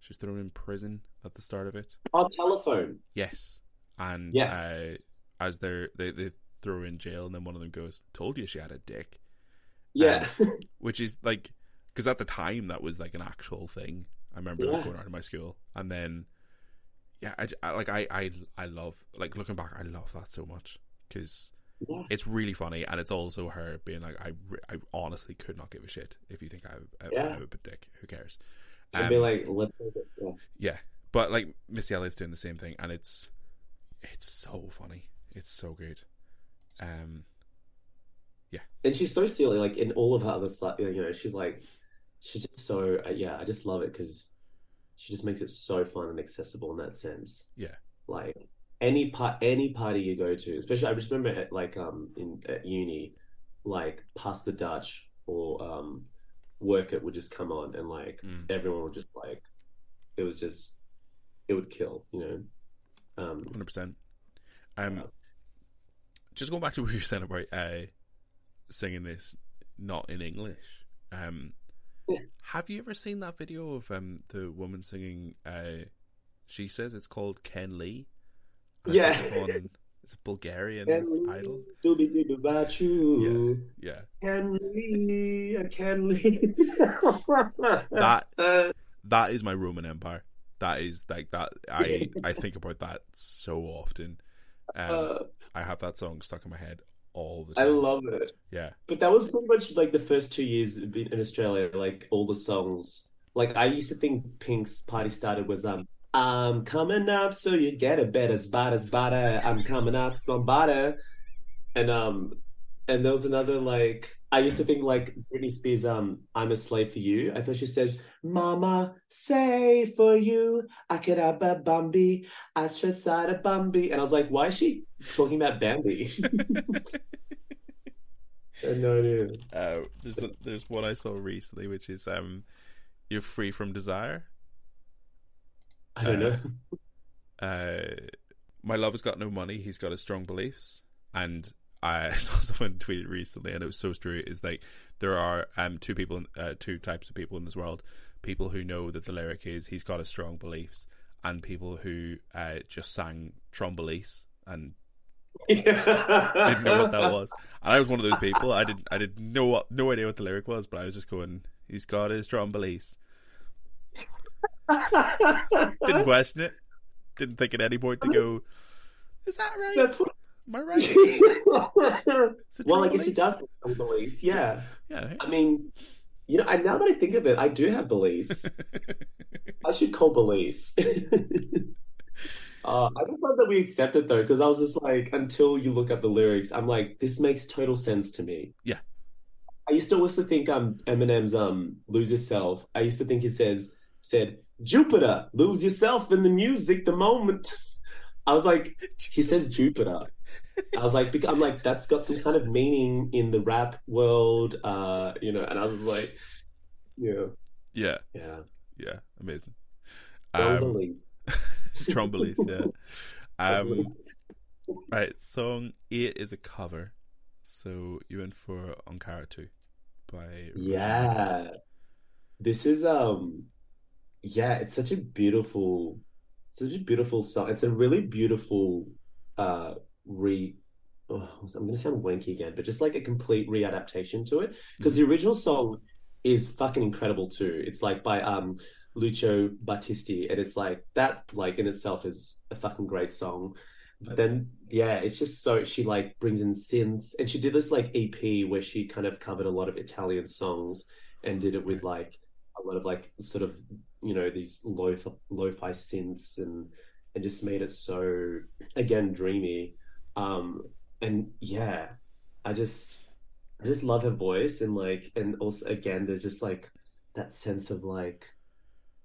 she was thrown in prison at the start of it. oh, telephone. Yes, and Yeah. uh, as they're they they throw her in jail, and then one of them goes, "Told you she had a dick," Yeah, which is like because at the time that was like an actual thing. I remember like, Yeah. going around in my school, and then yeah, I, I- like I I I love like looking back, I love that so much because yeah, it's really funny, and it's also her being like, I I honestly could not give a shit if you think I have, I Yeah. a dick. Who cares? and be Um, like. Yeah. yeah, but like Missy Elliott's doing the same thing, and it's it's so funny. It's so good. Um, And she's so silly, like in all of her other stuff. You know, she's like, she's just so. uh, Yeah, I just love it because she just makes it so fun and accessible in that sense. yeah, Like any part, any party you go to, especially I just remember at like um in at uni, like Pass That Dutch or um work it would just come on and like Mm. everyone would just like it was just it would kill, you know. Um hundred percent. Um, Yeah. just going back to what you were saying about uh, singing this not in English. Um, Yeah. have you ever seen that video of um the woman singing? Uh, she says it's called Ken Lee. Yeah. it's on it's a Bulgarian idol. Doobie doobie about you. Yeah, Ken Lee, can Lee. that Uh, that is my Roman Empire. That is like that. I I think about that so often. Um, uh, I have that song stuck in my head all the I love it. yeah, But that was pretty much like the first two years in in Australia, like all the songs. Like I used to think Pink's party started was um I'm coming up so you get a better spot as butter. I'm coming up some butter. And um and there was another like I used to think like Britney Spears um I'm a slave for you. I thought she says Mama say for you I could have a Bambi I stress out a Bambi and I was like why is she talking about Bambi? I had no idea. uh, there's a, there's one I saw recently, which is um, "You're Free from Desire." I don't Uh, know. Uh, my love has got no money. He's got his strong beliefs, and I saw someone tweet it recently, and it was so true. Is like there are um two people, in- uh, two types of people in this world: people who know that the lyric is "He's got his strong beliefs," and people who uh just sang "Trombolese" and didn't know what that was. And I was one of those people. I didn't. I didn't know what, no idea what the lyric was, but I was just going, "He's got his Trombolese." Didn't question it. Didn't think at any point to go, "Is that right? That's what. Am I right?" Well, I guess he Trombolese?" does have some beliefs. Yeah. Yeah. I mean, you know, I, now that I think of it, I do have beliefs. I should call police. uh, I just love that we accept it though, because I was just like, until you look up the lyrics, I'm like, this makes total sense to me. Yeah. I used to also think um Eminem's um "Lose Yourself." I used to think he says said Jupiter, lose yourself in the music the moment. I was like, he says Jupiter. I was like, I'm like, that's got some kind of meaning in the rap world, uh, you know, and I was like, yeah. Yeah. Yeah. Yeah. Amazing. Trombolis. Um, Trombolis, yeah. Um, right, song eight is a cover. So you went for Ankara 2 by Yeah. This is um yeah, it's such a beautiful such a beautiful song. It's a really beautiful uh re oh, I'm gonna sound wanky again, but just like a complete readaptation to it. Because the original song is fucking incredible too. It's like by um Lucio Battisti, and it's like that like in itself is a fucking great song. But then yeah, it's just so she like brings in synth and she did this like EP where she kind of covered a lot of Italian songs and did it with like a lot of like sort of you know these lo lo-fi synths and and just made it so again dreamy um and yeah i just i just love her voice and like and also again there's just like that sense of like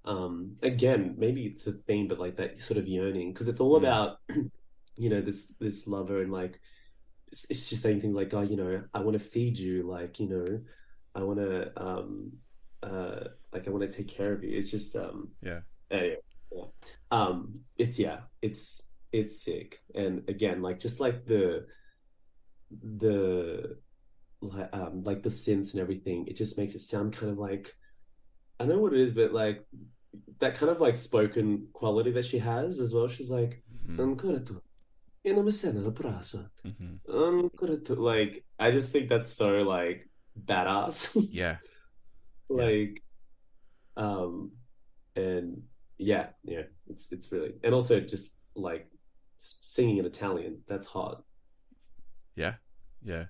um again maybe it's a theme but like that sort of yearning because it's all Mm. about you know this this lover and like it's, it's just saying things like oh you know i want to feed you like you know i want to um uh like i want to take care of you it's just um Yeah. anyway, yeah. um it's yeah it's it's sick. And again like just like the the like um like the synths and everything it just makes it sound kind of like i don't know what it is but like that kind of like spoken quality that she has as well. She's like ancora tu non mi sento la brasa ancora tu like i just think that's so like badass. Yeah. like um and yeah yeah it's it's really and also just like singing in Italian that's hot Yeah. Yeah.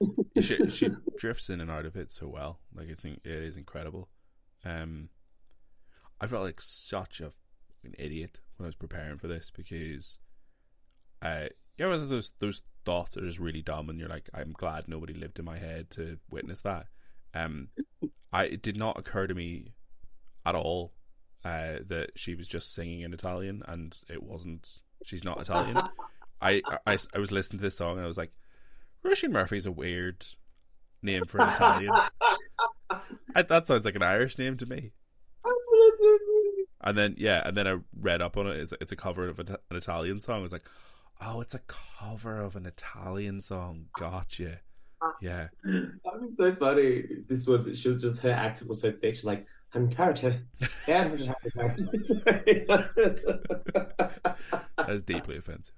she she drifts in and out of it so well. Like it's it is incredible. Um, I felt like such a fucking idiot when I was preparing for this because, uh, yeah, whether those those thoughts are just really dumb and you're like, I'm glad nobody lived in my head to witness that. Um, I it did not occur to me at all uh, that she was just singing in Italian and it wasn't. She's not Italian. I, I, I was listening to this song and I was like, Roisin Murphy's a weird name for an Italian. I, that sounds like an Irish name to me. And then yeah, and then I read up on it. It's, it's a cover of an, an Italian song. I was like, oh, it's a cover of an Italian song. Gotcha. Yeah, That'd be so funny. This was she was just her accent was so thick. She's like, I'm character. that's deeply offensive.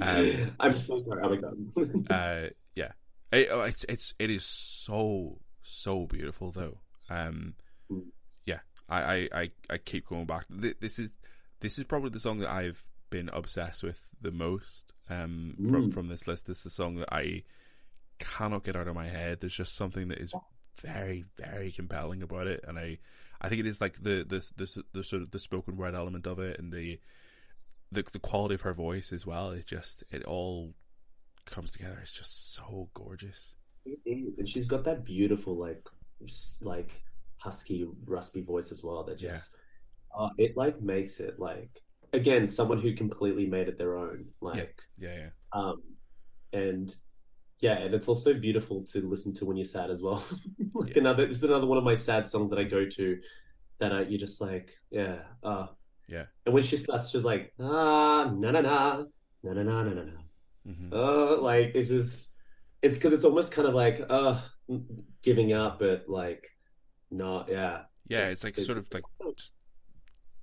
Um, I'm so sorry. God. uh, yeah, it, oh, it's it's it is so so beautiful though. Um, Mm. yeah, I, I, I, I keep going back. This is this is probably the song that I've been obsessed with the most. Um, from Mm. from this list, this is a song that I cannot get out of my head. There's just something that is very very compelling about it, and I I think it is like the this this the sort of the spoken word element of it and the the the quality of her voice as well. It just it all comes together. It's just so gorgeous. And she's got that beautiful, like, like husky, raspy voice as well. That just, uh, it like makes it like again someone who completely made it their own. Like, Yeah, yeah. um, and yeah, and it's also beautiful to listen to when you're sad as well. like Yeah. another, this is another one of my sad songs that I go to. That I, you're just like, yeah, uh, Yeah. And when she starts, she's like, ah, na na na, na na na na na na. hmm Uh, like it's just it's because it's almost kind of like uh giving up, but like not yeah Yeah, It's- it's, like it's- sort of like just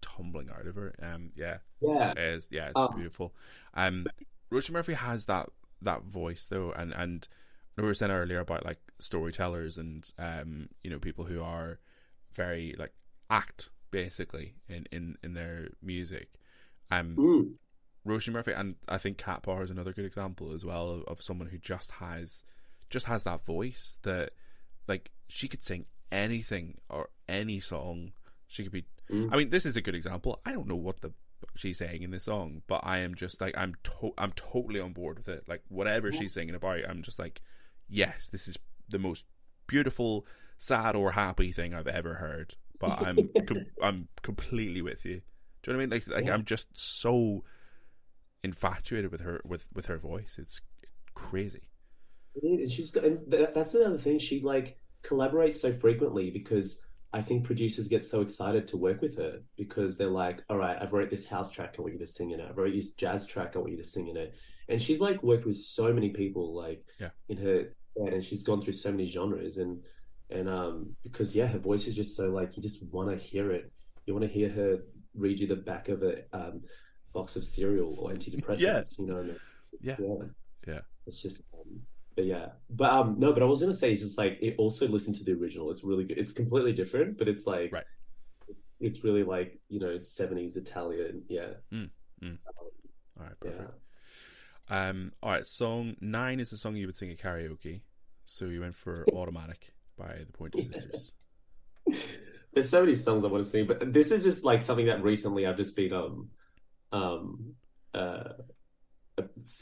tumbling out of her. Um, yeah, yeah it is yeah, it's Oh. beautiful. Um, Roisin Murphy has that that voice though, and and we were saying earlier about like storytellers and um, you know, people who are very like act basically in in in their music. Um, Mm. Roisin Murphy, and I think Cat Power is another good example as well of, of someone who just has just has that voice that like she could sing anything or any song. She could be. Mm. I mean, this is a good example. I don't know what the she's saying in this song, but I am just like I'm to- I'm totally on board with it. Like whatever she's singing about, I'm just like, yes, this is the most beautiful, sad or happy thing I've ever heard. but I'm com- I'm completely with you. Do you know what I mean? Like, like Yeah. I'm just so infatuated with her with with her voice. It's crazy. And she's got, and that's the other thing. She like collaborates so frequently because I think producers get so excited to work with her because they're like, all right, I've wrote this house track, I want you to sing in it. I've wrote this jazz track, I want you to sing in it. And she's like worked with so many people, like Yeah. in her, and she's gone through so many genres. And, and, um, because yeah, her voice is just so like, you just want to hear it. You want to hear her read you the back of a, um, box of cereal or antidepressants, Yeah. you know? and Yeah. yeah. Yeah. It's just, um, but yeah, but um, no, but I was gonna say it's just like it also listen to the original. It's really good. It's completely different, but it's like, Right. It's really like you know seventies Italian. Yeah, All right, yeah. perfect. Um, all right, song nine is the song you would sing at karaoke. So you went for "Automatic" by the Pointer Sisters. There's so many songs I want to sing, but this is just like something that recently I've just been um, um, uh,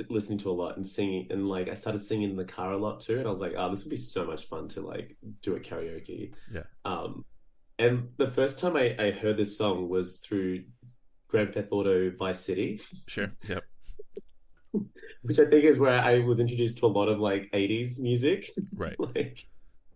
listening to a lot and singing, and like I started singing in the car a lot too, and I was like, oh, this would be so much fun to like do a karaoke. Yeah. Um, and the first time I, I heard this song was through Grand Theft Auto Vice City, Sure. Yep. which I think is where I was introduced to a lot of like 80s music. Right. like,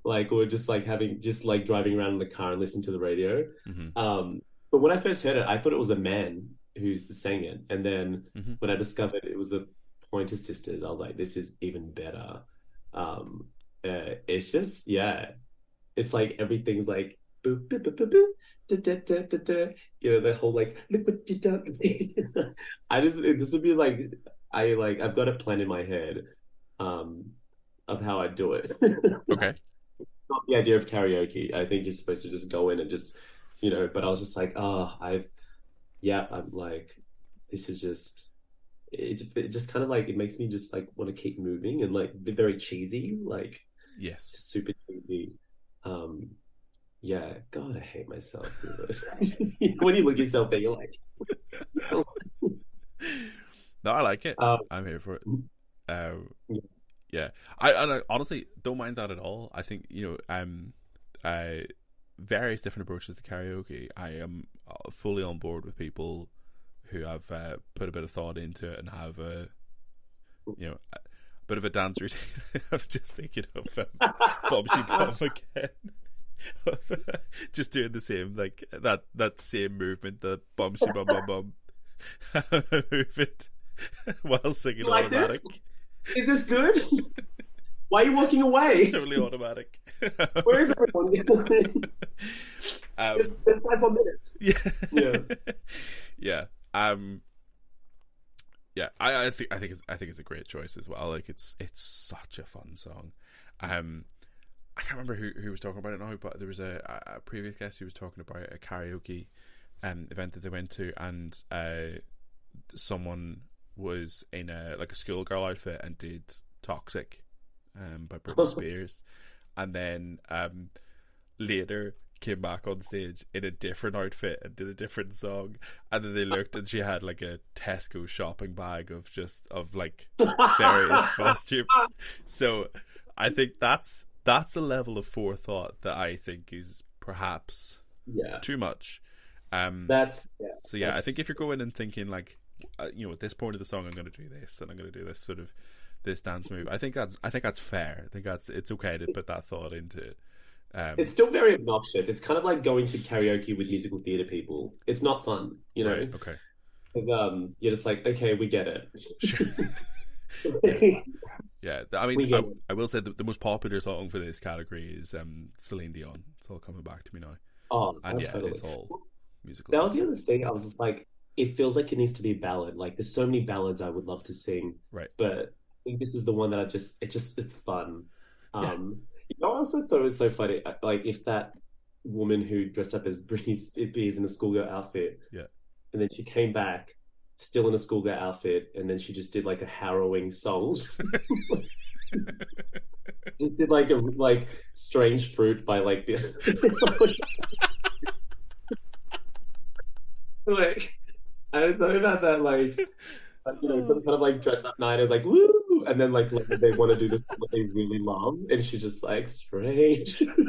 like, or just like having, just like driving around in the car and listening to the radio. hmm Um, but when I first heard it, I thought it was a man who sang it. And then Mhm. when I discovered it was the Pointer Sisters, I was like, this is even better. Um, uh, it's just, yeah, it's like everything's like, boop, boop, boop, boop, boop. Da, da, da, da, da. You know, the whole like, look what you done. I just, this would be like, I like, I've got a plan in my head, um, of how I do it. Okay. not the idea of karaoke. I think you're supposed to just go in and just, you know, but I was just like, oh, I've, yeah, I'm like, this is just, it, it just kind of like, it makes me just like want to keep moving and like be very cheesy, like Yes. super cheesy. Um, yeah, God, I hate myself. when you look yourself there, you're like, No, I like it. um, I'm here for it. Uh, Yeah. yeah, I, I honestly don't mind that at all. I think you know, um, uh, various different approaches to karaoke. I am uh, fully on board with people who have uh, put a bit of thought into it and have a, you know, a bit of a dance routine. I'm just thinking of um, Bobsy Bob again. just doing the same like that that same movement, the bumsy bum bum bum movement while singing Like automatic. this? Is this good? Why are you walking away? totally automatic. Where is everyone? um, There's, there's five more minutes. yeah. Yeah. yeah. Um yeah, I, I think I think it's I think it's a great choice as well. Like it's it's such a fun song. Um I can't remember who who was talking about it now, but there was a, a previous guest who was talking about a karaoke um event that they went to and uh someone was in a like a schoolgirl outfit and did Toxic um by Britney Spears and then um later came back on stage in a different outfit and did a different song and then they looked and she had like a Tesco shopping bag of just of like various costumes so I think that's that's a level of forethought that I think is perhaps Yeah. too much um That's yeah. so yeah I think if you're going and thinking like uh, you know at this point of the song I'm going to do this and I'm going to do this sort of this dance move I think that's I think that's fair I think that's it's okay to put that thought into it um, It's still very obnoxious. It's kind of like going to karaoke with musical theater people. It's not fun, you know, right okay because um, you're just like, okay, we get it. Sure. Yeah, th- I mean, I. I will say that the most popular song for this category is um, Celine Dion. It's all coming back to me now, oh, and yeah, totally. it's all musical. That was the other thing. I was just like, it feels like it needs to be a ballad. Like, there's so many ballads I would love to sing, Right. But think this is the one that I just, it just, it's fun. Yeah. Um, you know, I also thought it was so funny. Like, if that woman who dressed up as Britney Spears in a schoolgirl outfit, Yeah. and then she came back still in a schoolgirl outfit, and then she just did like a harrowing song. just did like a like strange fruit by like like I don't know about that like like, you know some kind of like dress up night I was like woo and then like, like they want to do this what they really love and she's just like strange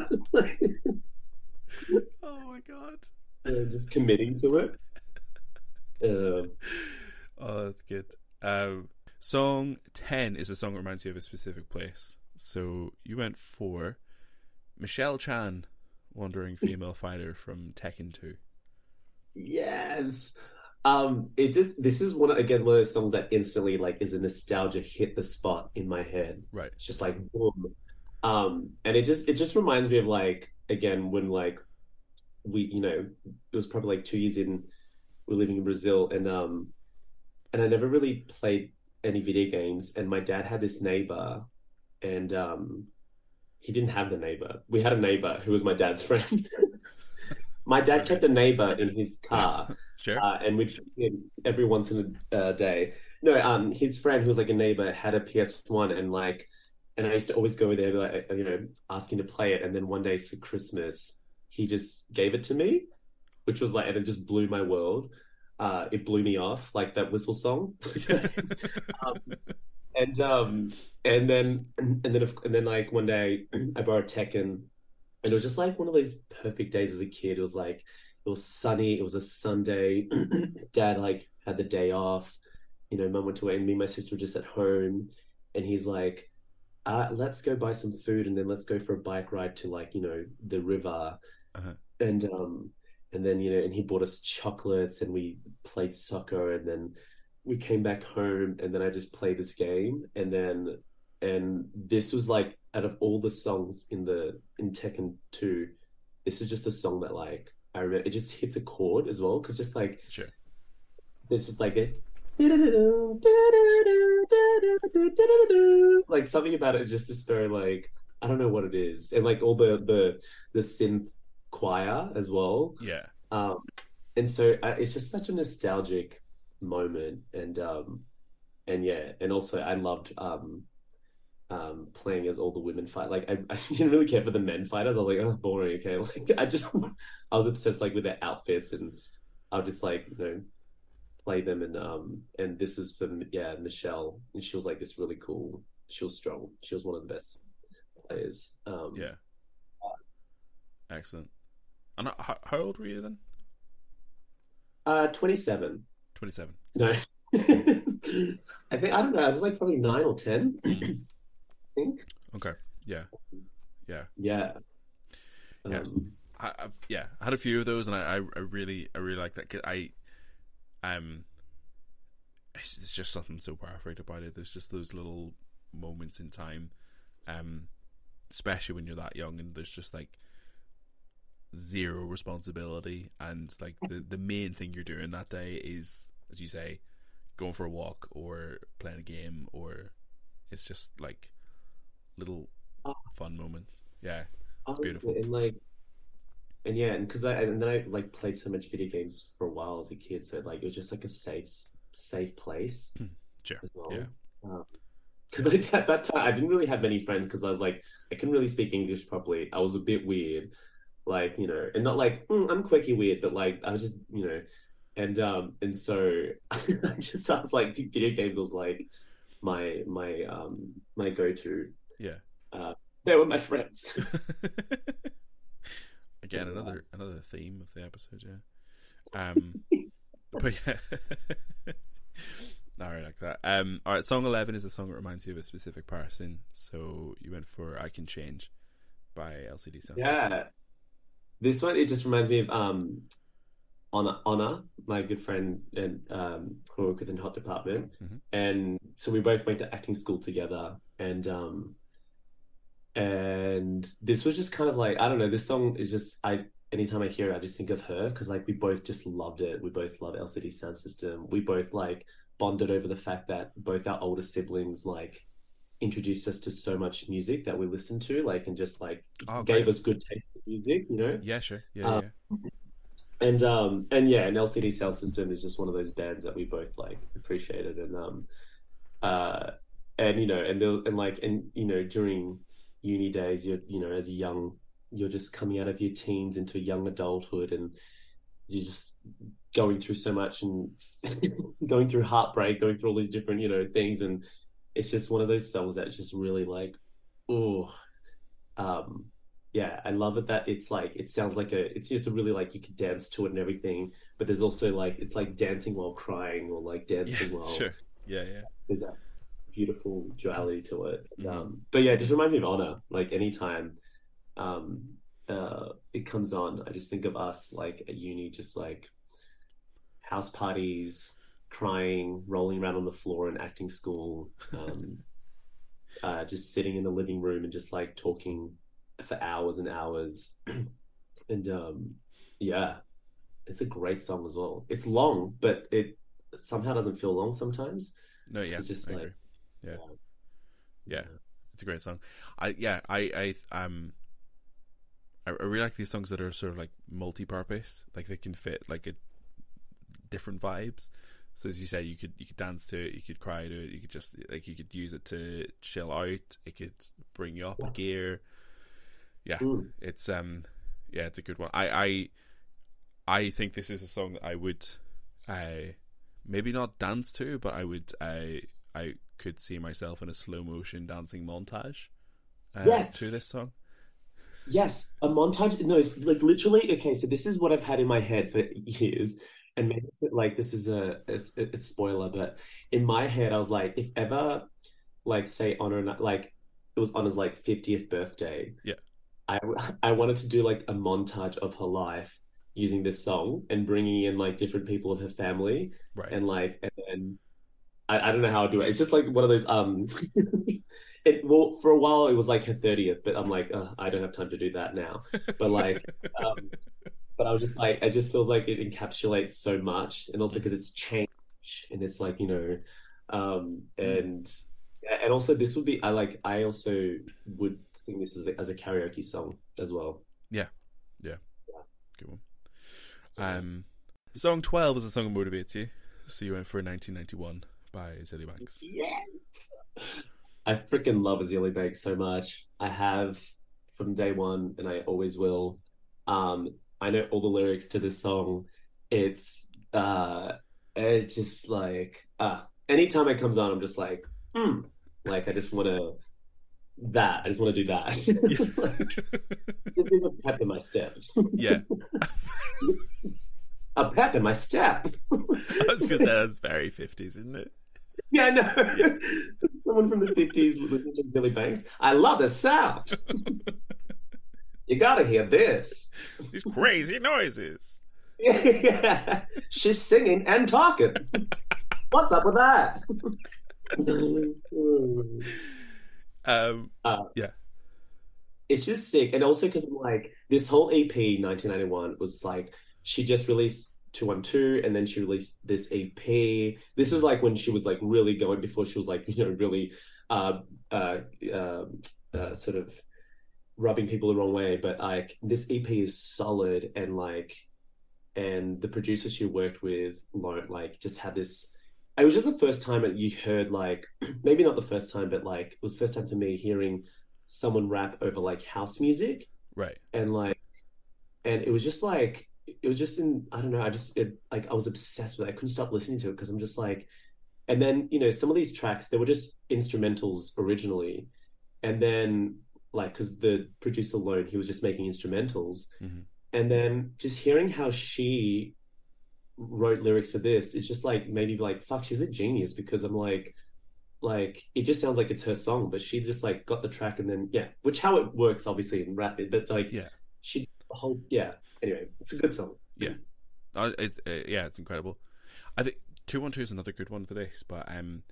oh my god. uh, just committing to it. Um, Oh, that's good. Um, song 10 is a song that reminds you of a specific place. So you went for Michelle Chang, Wandering Female Fighter from Tekken 2. yes. Um, it just this is one again one of those songs that instantly like is a nostalgia hit the spot in my head. Right. It's just like boom. Um, and it just it just reminds me of like again when like we you know it was probably like two years in we we're living in Brazil and um and I never really played any video games and my dad had this neighbor and um he didn't have the neighbor. We had a neighbor who was my dad's friend. My dad Okay. kept a neighbor in his car Sure. uh, and we'd him every once in a uh, day. No, um, his friend who was like a neighbor had a PS One, and like, and I used to always go there, like, you know, asking to play it. And then one day for Christmas, he just gave it to me, which was like, and it just blew my world. Uh, it blew me off, like that whistle song. um, and um, and then and then and then like one day I borrowed Tekken, and it was just like one of those perfect days as a kid. It was like it was sunny. It was a Sunday. Dad like had the day off. You know, mum went away, and me and my sister were just at home. And he's like, uh, "Let's go buy some food, and then let's go for a bike ride to like you know the river." Uh-huh. And um, and then you know, and he bought us chocolates, and we played soccer, and then we came back home, and then I just played this game, and then and this was like out of all the songs in the in Tekken 2, this is just a song that like I remember it just hits a chord as well because just like sure. there's just like a like something about it just is very like I don't know what it is and like all the the the synth choir as well Yeah. um and so I, it's just such a nostalgic moment and um and yeah and also I loved um um playing as all the women fight. Like I, I didn't really care for the men fighters. I was like oh boring okay. Like I just I was obsessed like with their outfits and I'll just like you know play them and um and this is for yeah Michelle. And she was like this really cool she was strong. She was one of the best players um. Yeah. Excellent. And how, how old were you then? uh 27 27. no. I think I don't know I was like probably 9 or 10 I think Okay. Yeah. Yeah. yeah Yeah. um, I, I've, yeah, I had a few of those, and I, I, I really, I really like that. Cause I, um, it's, it's just something so perfect about it. There's just those little moments in time, um, especially when you're that young, and there's just like zero responsibility, and like the the main thing you're doing that day is, as you say, going for a walk or playing a game, or it's just like little Oh. fun moments. Yeah, Honestly, beautiful. And like, and yeah, and because I and then I like played so much video games for a while as a kid, so like it was just like a safe, safe place sure. as well. Yeah. Because I at that time I didn't really have many friends because I was like I couldn't really speak English properly. I was a bit weird, like you know, and not like mm, I'm quirky weird, but like I was just you know, and um and so I just I was like video games was like my my um my go to. Yeah. Uh, they were my friends. Again, another another theme of the episode, yeah. Um, but yeah, all right, like that. Um, all right, song eleven is a song that reminds you of a specific person. So you went for "I Can Change" by LCD Sound System. Yeah. This one, it just reminds me of um, Honor, Honor, my good friend and um, who work with in Hot Department. Mhm. And so we both went to acting school together. And um, and this was just kind of like, I don't know, this song is just, I anytime I hear it, I just think of her because like we both just loved it. We both love LCD Sound System. We both like bonded over the fact that both our older siblings like introduced us to so much music that we listened to, like, and just like Oh, gave us good taste in music, you know. Yeah, sure. Yeah, Um, yeah. And um and yeah, and LCD Sound System is just one of those bands that we both like appreciated and um uh and you know and they'll and like and you know during uni days you're you know as a young you're just coming out of your teens into young adulthood and you're just going through so much and going through heartbreak going through all these different you know things and it's just one of those songs that's just really like oh um yeah, I love it that it's like it sounds like a it's it's a really like you can dance to it and everything, but there's also like it's like dancing while crying or like dancing Yeah, while sure. Yeah, yeah. there's that beautiful duality to it. Mhm. Um, but yeah, it just reminds me of Honor. Like anytime um, uh, it comes on, I just think of us like at uni, just like house parties, crying, rolling around on the floor in acting school, um, uh, just sitting in the living room and just like talking for hours and hours. and um, yeah, it's a great song as well. It's long, but it somehow doesn't feel long sometimes. No, yeah, It's just I like- agree. Yeah. Yeah. Yeah, it's a great song. I yeah, I I um, I, I really like these songs that are sort of like multi-purpose, like they can fit like a different vibes. So as you say, you could you could dance to it, you could cry to it, you could just like you could use it to chill out. It could bring you up a gear. Yeah, Mm. it's um, yeah, it's a good one. I I I think this is a song that I would, I maybe not dance to, but I would I I could see myself in a slow motion dancing montage. Uh, Yes. to this song. Yes, a montage. No, it's like literally. Okay, so this is what I've had in my head for years, and maybe like this is a it's it's spoiler, but in my head I was like, if ever, like say honor like it was Honor's like fiftieth birthday. Yeah. I I wanted to do like a montage of her life using this song and bringing in like different people of her family Right. and like and then I, I don't know how I do it. It's just like one of those um it well for a while it was like her 30th, but I'm like, uh, I don't have time to do that now. But like um but I was just like it just feels like it encapsulates so much and also because it's change and it's like, you know, um and and also this would be I like I also would sing this as a, as a karaoke song as well. Yeah yeah, yeah. good one. Um, song twelve is a song that motivates you. So you went for 1991 by Azealia Banks. Yes. I freaking love Azealia Banks so much. I have from day one, and I always will. Um, I know all the lyrics to this song. It's uh, it just like uh, anytime it comes on, I'm just like, hmm, like I just want to that. I just want to do that. Just gives a pep in my step. yeah, A pep in my step. I was gonna say that's very 50s, isn't it? Yeah, I know. Someone from the 50s listening to Billy Banks. I love the sound. you gotta hear this. These crazy noises. Yeah. She's singing and talking. What's up with that? Um, Yeah. it's just sick. And also because I'm like, this whole EP 1991 was like, she just released 212 and then she released this EP. This is like when she was like really going before she was like, you know, really uh, uh, uh, uh, sort of rubbing people the wrong way. But like, this EP is solid and like, and the producer she worked with, like, just had this. It was just the first time that you heard like, maybe not the first time, but like, it was the first time for me hearing someone rap over like house music right. and like and it was just like it was just in I don't know I just it, like I was obsessed with it I couldn't stop listening to it because I'm just like and then you know some of these tracks they were just instrumentals originally and then like because the producer alone he was just making instrumentals Mhm. and then just hearing how she wrote lyrics for this it's just like made me like fuck she's a genius because I'm like like it just sounds like it's her song but she just like got the track and then yeah which how it works obviously in rap but like Yeah. she the whole yeah anyway it's a good song Uh, it's uh, yeah, it's incredible. I think two one two is another good one for this, but um,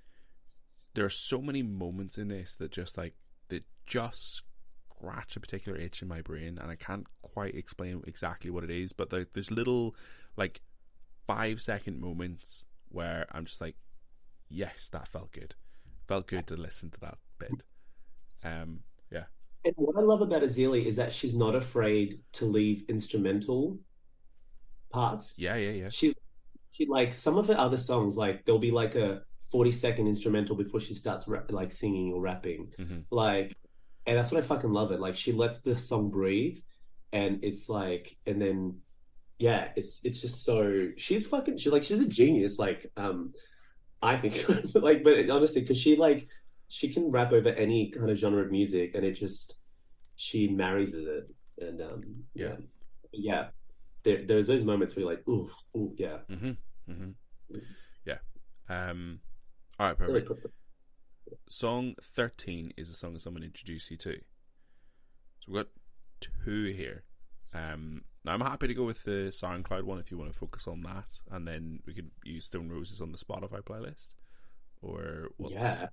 there are so many moments in this that just like that just scratch a particular itch in my brain, and I can't quite explain exactly what it is. But there, there's little like five second moments where I'm just like, yes, that felt good. Felt good to listen to that bit. Um, yeah, and what I love about Azealia is that she's not afraid to leave instrumental parts. Yeah, yeah, yeah. she's she like some of her other songs like there'll be like a 40 second instrumental before she starts rap, like singing or rapping. Hmm like and that's what I fucking love it. Like she lets the song breathe and it's like and then yeah it's it's just so she's fucking she's like she's a genius like um I think so like but honestly because she like she can rap over any kind of genre of music and it just she marries it, and um, Yeah. yeah. There, there's those moments where you're like, ooh, ooh, yeah, Mm-hmm. Mm-hmm. Yeah. Um. All right, really perfect. puts. Song thirteen is a song that someone introduced you to. So we've got two here. Um. Now I'm happy to go with the SoundCloud one if you want to focus on that, and then we could use Stone Roses on the Spotify playlist. Or what's Yeah,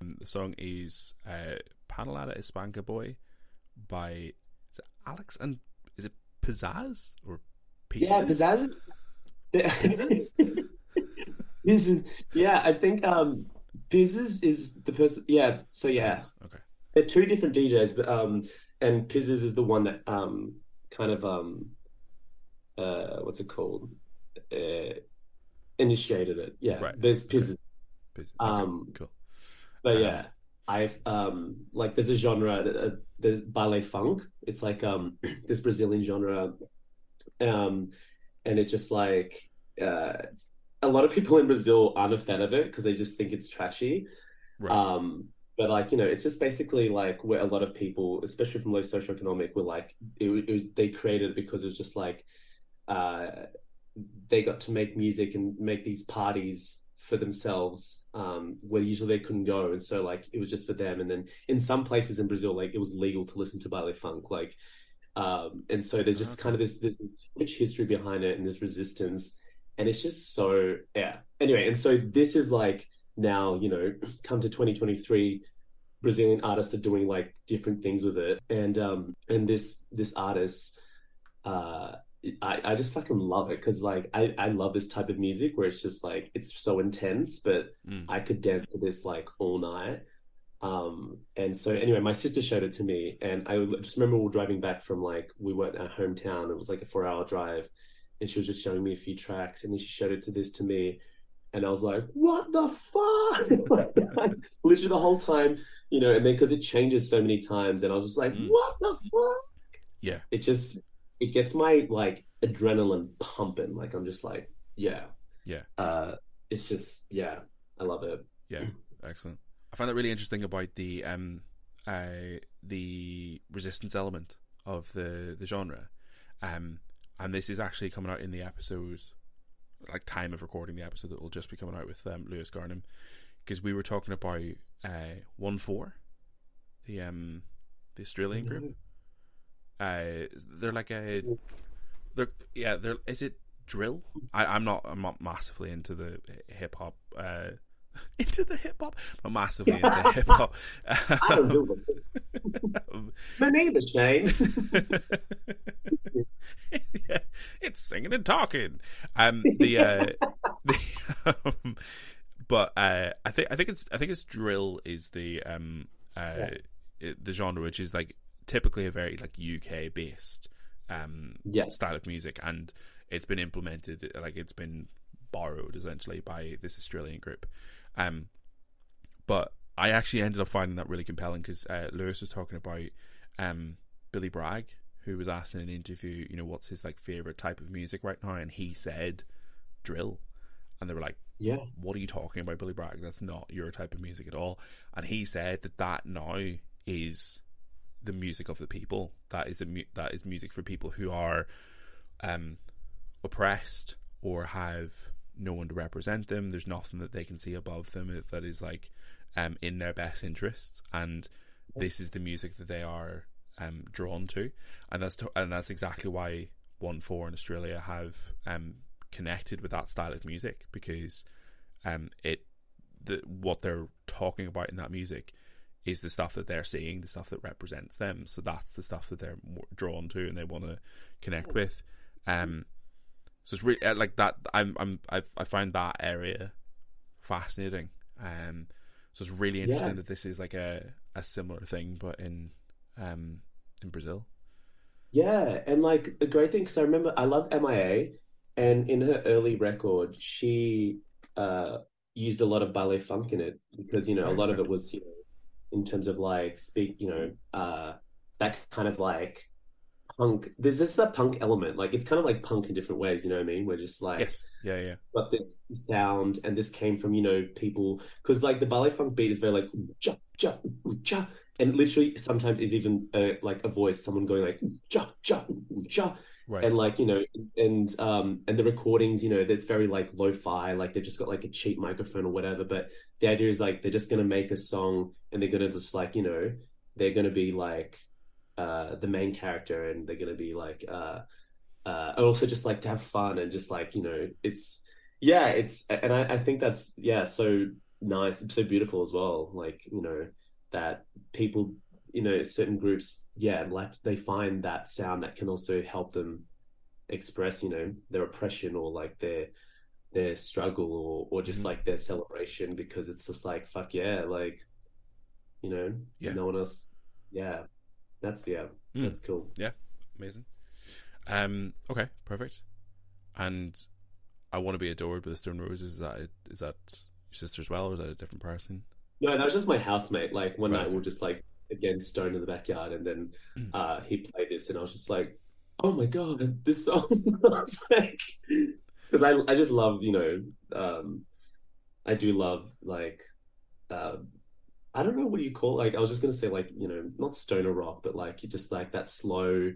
the song is uh, Panelada Espanca Boy by is it ALYX and is it Pizzazz or yeah, Pizzazz? Pizzazz. Pizzazz. Yeah, I think um, Pizzazz is the person. Yeah, so yeah, Okay. they're two different DJs, but um, and Pizzazz is the one that um, kind of um, uh, what's it called? Uh, initiated it. Yeah, Right. there's Okay. Pizzazz, Pizz- okay, Um, cool. But Um, yeah, I've um, like there's a genre, uh, there's baile funk. It's like um, this Brazilian genre, um, and it just like uh, a lot of people in Brazil aren't a fan of it because they just think it's trashy. Right. Um, but like you know, it's just basically like where a lot of people, especially from low socioeconomic, were like it, it was, they created it because it was just like uh, they got to make music and make these parties for themselves um, where usually they couldn't go, and so like it was just for them. And then in some places in Brazil, like it was legal to listen to baile funk, like. Um, and so there's just kind of this this, this rich history behind it and this resistance and it's just so yeah anyway and so this is like now you know come to 2023 brazilian artists are doing like different things with it and um and this this artist uh I, I just fucking love it because like I, I love this type of music where it's just like it's so intense but Mm. I could dance to this like all night um and so anyway my sister showed it to me and I just remember we were driving back from like we went our hometown it was like a four hour drive and she was just showing me a few tracks and then she showed it to this to me and I was like what the fuck like, literally the whole time you know and then because it changes so many times and I was just like Mm. what the fuck Yeah. it just it gets my like adrenaline pumping like I'm just like yeah Yeah. uh it's just yeah I love it Yeah. Excellent. I find that really interesting about the um uh the resistance element of the the genre. Um and this is actually coming out in the episode like time of recording the episode that will just be coming out with um, Lewis Garnham because we were talking about uh one four the um the Australian group uh they're like a they're yeah they're is it drill? I, i'm not i'm not massively into the hip hop uh into the hip hop? Not massively into hip hop. I don't know my name is Shane. Yeah, it's singing and talking. Um, the, uh, the um, but uh, I think I think it's I think it's drill is the um uh it- the genre which is like typically a very like UK based um Yes. style of music, and it's been implemented like it's been borrowed essentially by this Australian group. Um, but I actually ended up finding that really compelling because uh, Lewis was talking about um, Billy Bragg, who was asked in an interview, you know, what's his like favorite type of music right now, and he said drill, and they were like, yeah "What are you talking about, Billy Bragg? That's not your type of music at all." And he said that that now is the music of the people. That is a mu- that is music for people who are um, oppressed or have no one to represent them. There's nothing that they can see above them that is like um, in their best interests, and this is the music that they are um, drawn to, and that's to, and that's exactly why One Four in Australia have um, connected with that style of music because um, it the what they're talking about in that music is the stuff that they're seeing, the stuff that represents them. So that's the stuff that they're drawn to and they want to connect with. Um, so it's really uh, like that. I'm I'm I've, I find that area fascinating. Um, so it's really interesting Yeah. that this is like a, a similar thing, but in um in Brazil. Yeah, and like the great thing, because I remember I love MIA, and in her early record, she uh used a lot of baile funk in it because you know a lot of it was you know in terms of like speak you know uh that kind of like punk. There's just that punk element, like it's kind of like punk in different ways. You know what I mean? We're just like Yes. Yeah. Yeah. But this sound, and this came from you know people because like the baile funk beat is very like cha cha cha, and literally sometimes is even uh, like a voice, someone going like ja ja ja, Right. and like you know, and um, and the recordings, you know, that's very like lo-fi, like they've just got like a cheap microphone or whatever. But the idea is like they're just gonna make a song and they're gonna just like you know, they're gonna be like uh the main character and they're gonna be like uh uh also just like to have fun and just like you know, it's yeah, it's and I, I think that's yeah, so nice, so beautiful as well. Like you know that people, you know, certain groups, yeah, like they find that sound that can also help them express, you know, their oppression or like their their struggle or or just Mhm. like their celebration because it's just like fuck yeah, like you know, Yeah. no one else, yeah, that's yeah, Mm. that's cool. Yeah. Amazing. Um. Okay. Perfect. And I want to be adored by the Stone Roses. Is that is that your sister as well, or is that a different person? No, that was just my housemate. Like one Right, night we'll just like again stone in the backyard, and then Mm. uh he played this, and I was just like, "Oh my god, this song!" Was like, because I I just love you know um I do love like uh I don't know what you call like I was just gonna say like you know not stoner rock, but like you just like that slow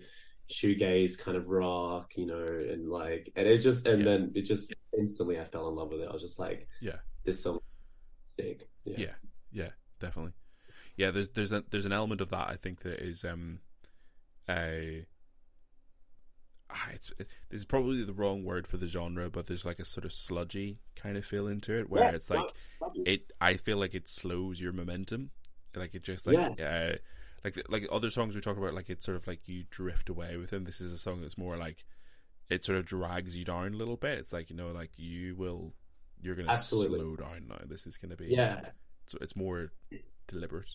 shoegaze kind of rock, you know, and like and it's just and Yeah. then it just instantly I fell in love with it. I was just like, Yeah. this song is sick. Yeah. Yeah. Yeah. Definitely. Yeah. There's there's a, there's an element of that I think that is um a ah, it's this is probably the wrong word for the genre, but there's like a sort of sludgy kind of feel into it where Yeah, it's like it I feel like it slows your momentum. Like it just like uh like like other songs we talk about like it's sort of like you drift away with them. This is a song that's more like it sort of drags you down a little bit. It's like, you know, like you will you're gonna Absolutely. slow down now. This is gonna be Yeah, so it's more deliberate.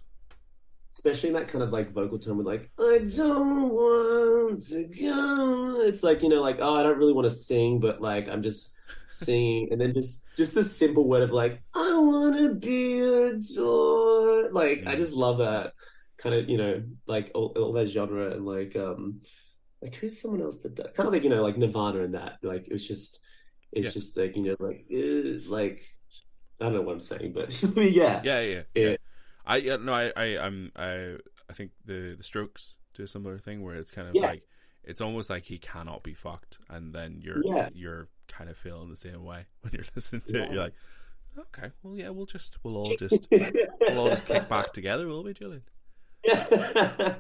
especially in that kind of like vocal tone with like I don't want to go. It's like you know, like oh, I don't really want to sing, but like I'm just singing, and then just just the simple word of like I want to be adored. Like I Mm. just love that kind of you know like all, all that genre and like um like who's someone else that does, kind of like you know like Nirvana and that like it was just it's Yeah. just like you know like uh, like I don't know what I'm saying, but yeah. Yeah, yeah, Yeah. yeah. I yeah, no, I, I, I'm, I, I think the the Strokes do a similar thing where it's kind of Yeah. like it's almost like he cannot be fucked, and then you're Yeah. you're kind of feeling the same way when you're listening to it. You're like, okay, well, yeah, we'll just we'll all just we'll all just kick back together, will we, Julian? Yeah.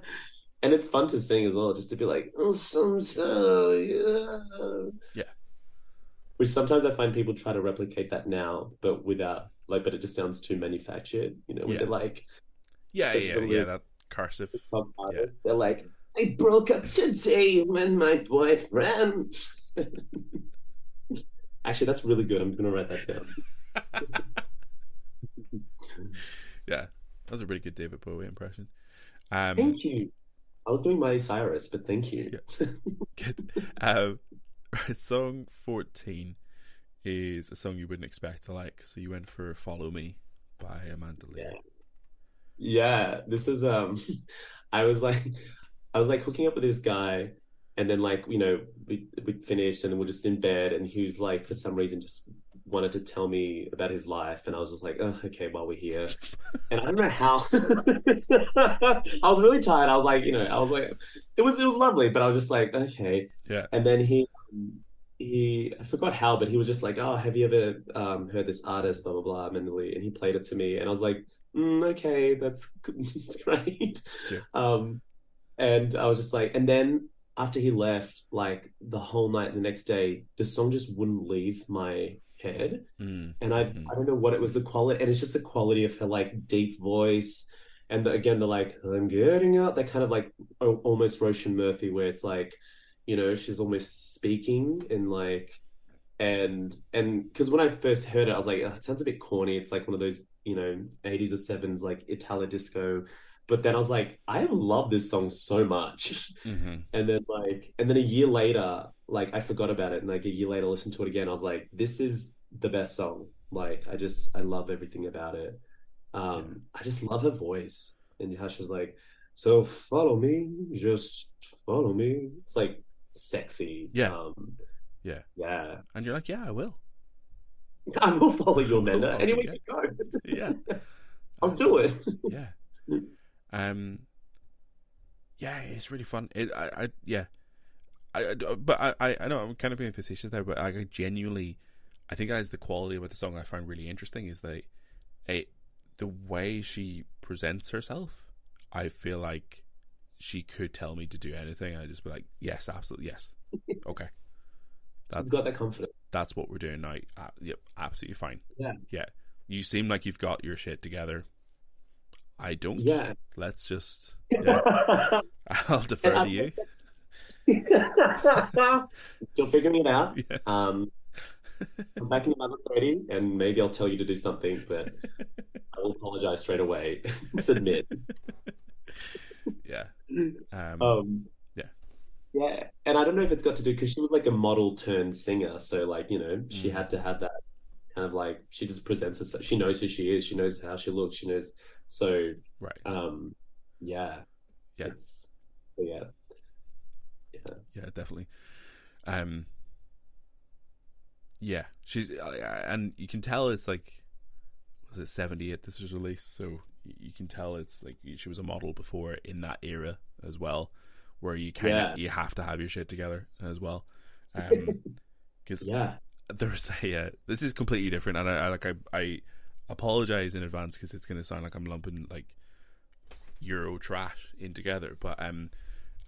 and it's fun to sing as well, just to be like, oh, sometimes, yeah. Yeah. Which sometimes I find people try to replicate that now, but without like, but it just sounds too manufactured, you know, Yeah. the like Yeah, yeah, yeah. That cursive. artists. They're like, I broke up today with my boyfriend. Actually, that's really good. I'm gonna write that down. yeah, that was a pretty good David Bowie impression. Um, Thank you. I was doing Miley Cyrus, but thank you. Good. Um, song 14 is a song you wouldn't expect to like. So you went for Follow Me by Amanda Lear. Yeah. Yeah, this is um I was like I was like hooking up with this guy and then like, you know, we we finished and then we're just in bed and he was like for some reason just wanted to tell me about his life and I was just like, oh, okay, while we're here. And I don't know how I was really tired. I was like, you know, I was like it was it was lovely, but I was just like, okay. Yeah. And then he he I forgot how, but he was just like, oh, have you ever um heard this artist, blah blah blah, Lee? And he played it to me and I was like, mm, okay, that's that's great. Sure. Um, and I was just like, and then after he left, like the whole night, the next day, the song just wouldn't leave my head, Mm, and I Mhm. I don't know what it was the quality, and it's just the quality of her like deep voice, and the, again the like I'm getting out, that kind of like almost Roisin Murphy, where it's like, you know, she's almost speaking and like and and because when I first heard it, I was like, oh, it sounds a bit corny. It's like one of those, you know, 80s or 7s like Italo disco. But then I was like, I love this song so much. mhm. And then like and then a year later, like I forgot about it and like a year later listened to it again. I was like, this is the best song. Like I just I love everything about it. Um I just love her voice and how she's like, so follow me, just follow me. It's like sexy. Yeah. Um Yeah. Yeah. And you're like, yeah, I will. I will follow your Amanda. Anywhere you, you go. Yeah. I'll do it. Yeah. Um, yeah, it's really fun. It, I, I yeah, I, I but I, I, know I'm kind of being facetious there, but I genuinely, I think that is the quality of the song I find really interesting is that it, the way she presents herself. I feel like she could tell me to do anything. I just be like, yes, absolutely, yes, okay. That's You've got that confidence. That's what we're doing now. Uh, yep, absolutely fine. Yeah, yeah. You seem like you've got your shit together. I don't. Yeah. Let's just. Yeah. I'll defer to you. Still figuring it out. Yeah. Um, I'm back in another 30, and maybe I'll tell you to do something, but I will apologize straight away. Submit. Yeah. Um, um, yeah. Yeah. And I don't know if it's got to do because she was like a model turned singer. So, like, you know, she mm. had to have that kind of like, she just presents herself. She knows who she is. She knows how she looks. She knows. So, right. Um, yeah. Yeah. It's, yeah. Yeah. Yeah, definitely. Um, yeah, she's uh, and you can tell it's like was it 78 this was released so you can tell it's like she was a model before in that era as well where you kind of yeah. you have to have your shit together as well. Um because yeah. there's a uh, this is completely different and I, I like I, I apologize in advance because it's going to sound like I'm lumping like Euro trash in together but um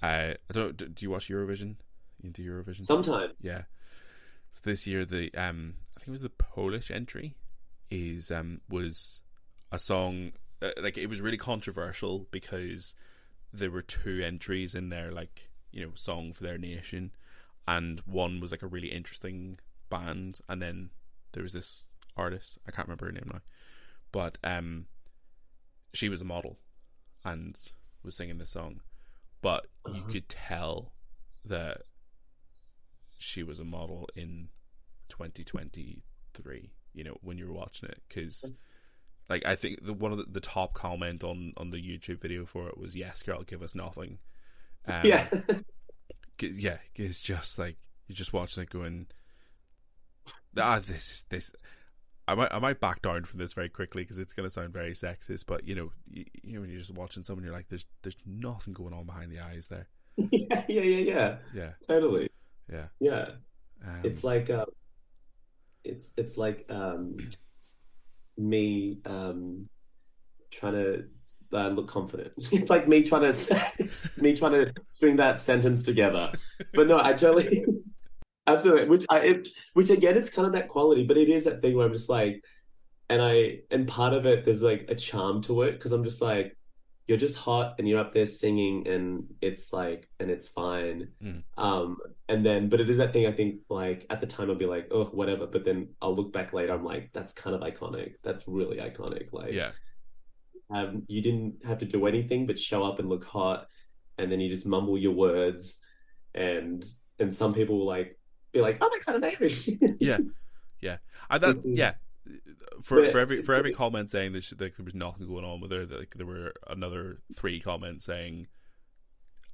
I, I don't do you watch Eurovision? Into Eurovision? Sometimes. Yeah. So this year the um I think it was the Polish entry is um was a song uh, like it was really controversial because there were two entries in there like you know song for their nation and one was like a really interesting band and then there was this artist I can't remember her name now but um she was a model and was singing this song but uh-huh. you could tell that she was a model in 2023 you know when you were watching it because like I think the one of the, the, top comment on on the YouTube video for it was yes girl give us nothing. Um, yeah. yeah it's just like you're just watching it going ah this is this I might I might back down from this very quickly because it's going to sound very sexist but you know you, you know when you're just watching someone you're like there's there's nothing going on behind the eyes there. Yeah yeah yeah yeah. Yeah. Totally. Yeah. Yeah. Um, it's like uh, it's it's like um, me um, trying to uh, look confident. It's like me trying to me trying to string that sentence together. But no, I totally absolutely. Which I it, which again, it's kind of that quality, but it is that thing where I'm just like, and I and part of it there's like a charm to it because I'm just like, you're just hot and you're up there singing and it's like and it's fine. Mm. um and then but it is that thing i think like at the time i'll be like oh whatever but then i'll look back later i'm like that's kind of iconic. That's really iconic like yeah. um you didn't have to do anything but show up and look hot and then you just mumble your words and and some people will like be like oh my god amazing. Yeah. Yeah. I thought yeah for but, for every for every comment saying that, she, like, there was nothing going on with her, that, like, there were another three comments saying,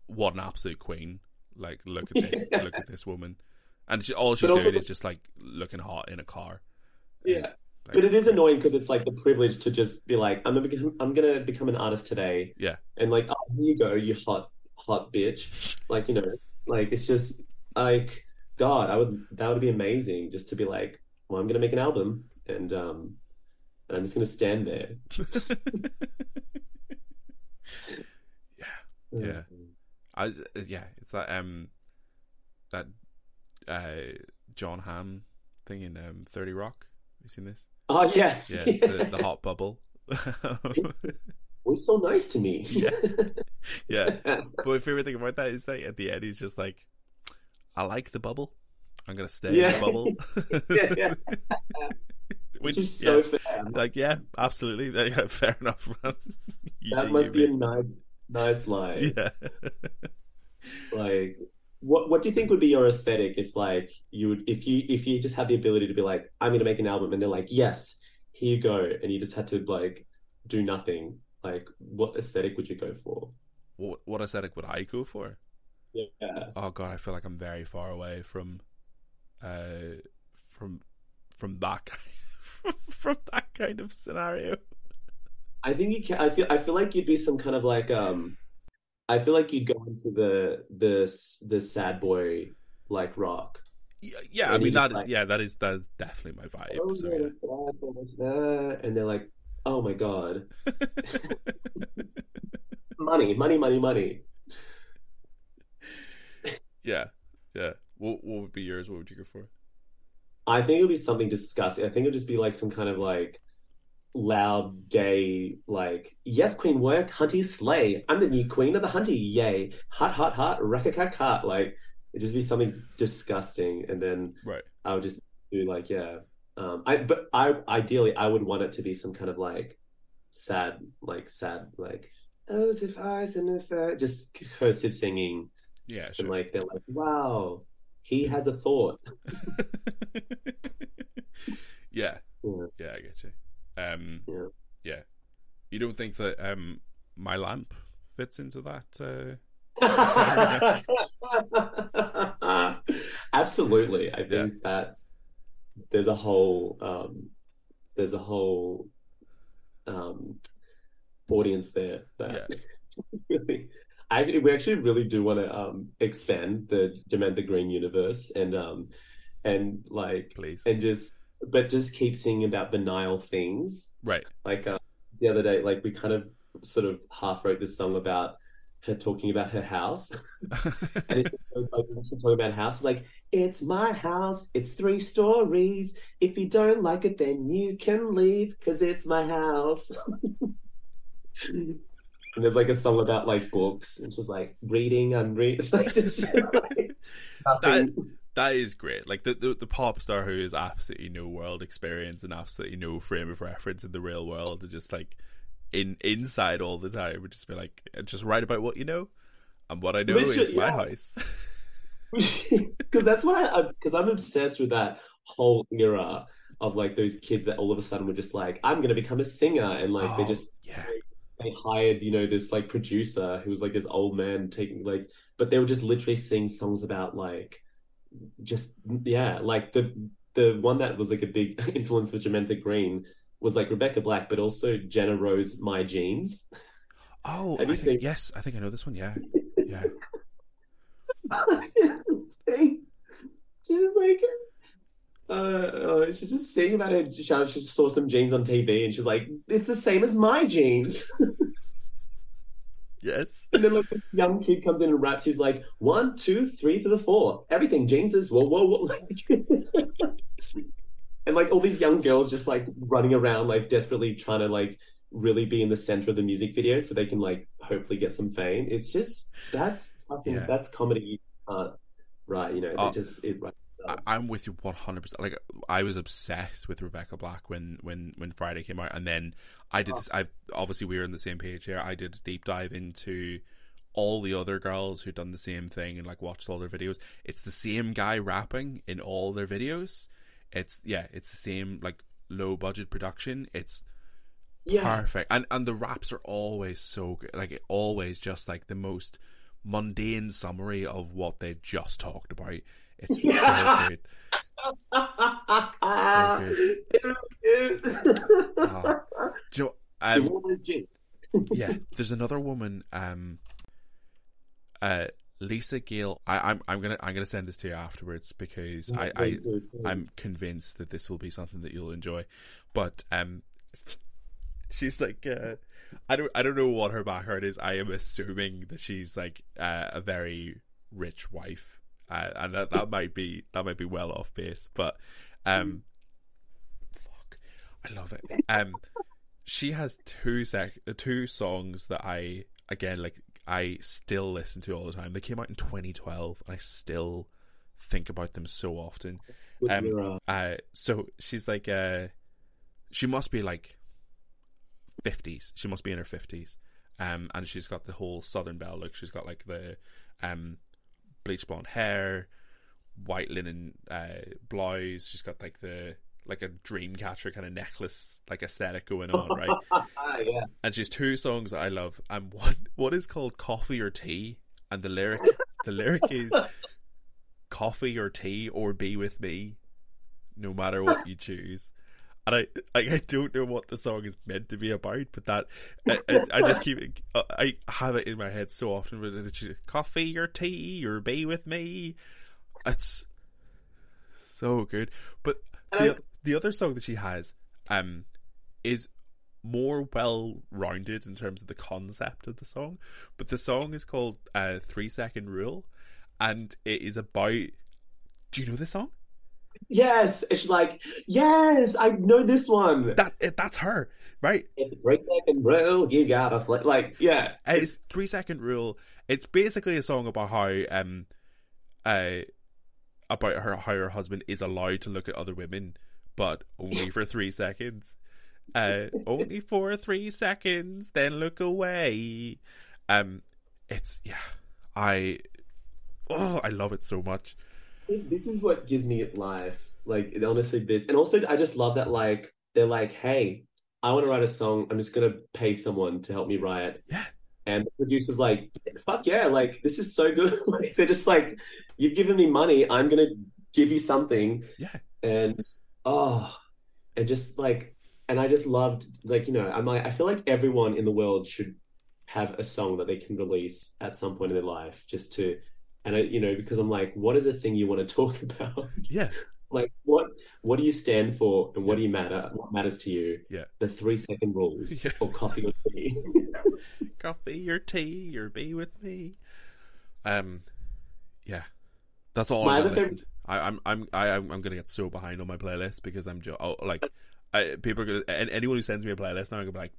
"What an absolute queen! Like, look at this, yeah. look at this woman." And she, all she's doing is just like looking hot in a car. Yeah, and, like, but it is annoying because it's like the privilege to just be like, "I'm gonna become, I'm gonna become an artist today." Yeah, and like, oh, here you go, you hot, hot bitch. Like, you know, like it's just like, God, I would that would be amazing just to be like, well, I'm gonna make an album and um, and I'm just gonna stand there. yeah, yeah. I yeah, it's that um that uh Jon Hamm thing in um Thirty Rock. Have you seen this? Oh yeah, yeah. The, the hot bubble. was so nice to me. yeah, yeah. But my favorite thing about that is that at the end he's just like, "I like the bubble. I'm gonna stay yeah. in the bubble." yeah, yeah. Which, is so fair. Like, yeah, absolutely. Yeah, fair enough. that must be a nice, nice line. Yeah. like, what what do you think would be your aesthetic if, like, you would if you if you just had the ability to be like, I'm going to make an album, and they're like, yes, here you go, and you just had to like do nothing. Like, what aesthetic would you go for? What what aesthetic would I go for? Yeah. Oh god, I feel like I'm very far away from, uh, from from that from that kind of scenario. I think you can. I feel. I feel like you'd be some kind of like. Um, I feel like you'd go into the the the sad boy like rock. Yeah, yeah I mean that. like- yeah, that is that is definitely my vibe. Oh, so, yeah, yeah. it's sad, but it's that. And they're like, oh my god, money, money, money, money. yeah, yeah. What what would be yours? What would you go for? I think it would be something disgusting. I think it would just be like some kind of like loud gay like yes queen work hunty slay. I'm the new queen of the hunty yay. Hot hot hot rack hot like it'd just be something disgusting. And then Right. i would just do like yeah. Um i but i ideally i would want it to be some kind of like sad like sad like oh if i and if I, just cursive singing. Yeah, and sure. like they're like wow he has a thought yeah, Yeah. yeah, I get you. Um, Yeah. yeah. You don't think that um, my lamp fits into that? Uh... Absolutely. I think that's there's a whole um there's a whole um audience there that really I we actually really do want to um expand the Jamaica Green universe and um and like Please. and just but just keep singing about banal things Right. like uh, the other day, like we kind of sort of half wrote this song about her talking about her house, and it's like talking about house. Like it's my house. It's three stories. If you don't like it, then you can leave because it's my house. and there's like a song about like books, and she's like reading. I'm reading. Like just like, nothing. that is great. Like the, the the pop star who has absolutely no world experience and absolutely no frame of reference in the real world, to just like in inside all the time, would just be like, just write about what you know, and what I know is my yeah. house. because that's what I because I'm obsessed with that whole era of like those kids that all of a sudden were just like I'm gonna become a singer and like they Oh, just yeah, they hired you know this like producer who was like this old man taking like but they would just literally sing songs about like just yeah like the the one that was like a big influence for Jamaica Green was like Rebecca Black but also Jenna Rose My Jeans Oh, Have I think, seen- yes, I think I know this one. Yeah, yeah. She's just like, uh, uh, she's just saying about it. She, she saw some jeans on TV, and she's like, "It's the same as my jeans." Yes. and then like the young kid comes in and raps. He's like, "One, two, three to the four. Everything jeans is whoa, whoa, whoa." And like all these young girls just like running around, like desperately trying to like really be in the center of the music video so they can like hopefully get some fame. It's just that's fucking Yeah. that's comedy. You can't right, you know, Oh. just it right. I, I'm with you 100. percent Like I was obsessed with Rebecca Black when when when Friday came out, and then I did oh. this. I obviously we were on the same page here. I did a deep dive into all the other girls who'd done the same thing and like watched all their videos. It's the same guy rapping in all their videos. It's yeah, it's the same like low budget production. It's Yeah. perfect, and and the raps are always so good. Like it always just like the most mundane summary of what they've just talked about. It's so Yeah. good. It really is. Ah. Do you know, The um, yeah, there's another woman, um, uh, Lisa Gail. I, I'm I'm gonna I'm gonna send this to you afterwards because I, I Please do, please. I'm convinced that this will be something that you'll enjoy. But um, she's like uh, I don't I don't know what her background is. I am assuming that she's like uh, a very rich wife, and that, that might be that might be well off base. But um, fuck, I love it. Um, she has two sec two songs that I again like I still listen to all the time. They came out in 2012, and I still think about them so often. Um, uh, so she's like, uh, she must be like fifties. She must be in her fifties. Um, and she's got the whole Southern Belle look. She's got like the um, bleach blonde hair, white linen uh, blouse. She's got like the like a dream catcher kind of necklace like aesthetic going on, right? ah, yeah. and she's two songs that I love, and one one is called "Coffee or Tea," and the lyric the lyric is "Coffee or tea or be with me, no matter what you choose," and I I don't know what the song is meant to be about, but that I, I, I just keep I have it in my head so often. But it's coffee or tea or be with me. It's so good. But the the other song that she has um is more well rounded in terms of the concept of the song. But the song is called uh, Three Second Rule, and it is about. Do you know this song? Yes, it's like yes, I know this one. That that's her, right? three second rule, you gotta fl-. like yeah. It's three second rule. It's basically a song about how um, uh, about her how her husband is allowed to look at other women, but only for three seconds. Uh, only for three seconds, then look away. Um, it's yeah, I oh, I love it so much. This is what gives me life. Like honestly, this and also I just love that like they're like, hey, I want to write a song. I'm just gonna pay someone to help me write. Yeah. And the producer's like, fuck yeah, like this is so good. like they're just like, you've given me money, I'm gonna give you something. Yeah. And oh, and just like, and I just loved like you know I'm like I feel like everyone in the world should have a song that they can release at some point in their life just to and I, you know, because I'm like, what is the thing you want to talk about? Yeah. like what what do you stand for and what do you matter? What matters to you? Yeah. The three second rules yeah. for coffee or tea. coffee or tea or be with me. Um yeah. That's all my I'm gonna listen. I, I'm I'm I, I'm I'm gonna get so behind on my playlist because I'm just oh, like I, people are gonna and anyone who sends me a playlist now I'm gonna be like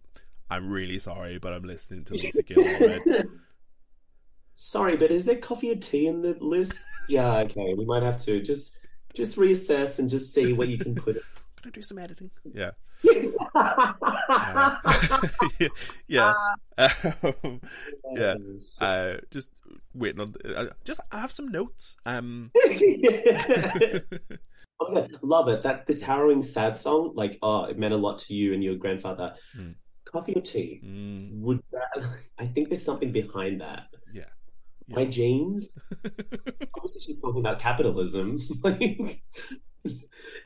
I'm really sorry but I'm listening to Lisa Gail. Sorry, but is there coffee or tea in the list? Yeah, okay. We might have to just just reassess and just see what you can put. Gonna do some editing. Yeah. uh, yeah. Um, yeah. Uh, just waiting on. Uh, just I have some notes. Um. okay, love it. That this harrowing sad song, like, oh, it meant a lot to you and your grandfather. Mm. Coffee or tea? Mm. Would that? I think there's something behind that. Yeah my James. Obviously, she's talking about capitalism. like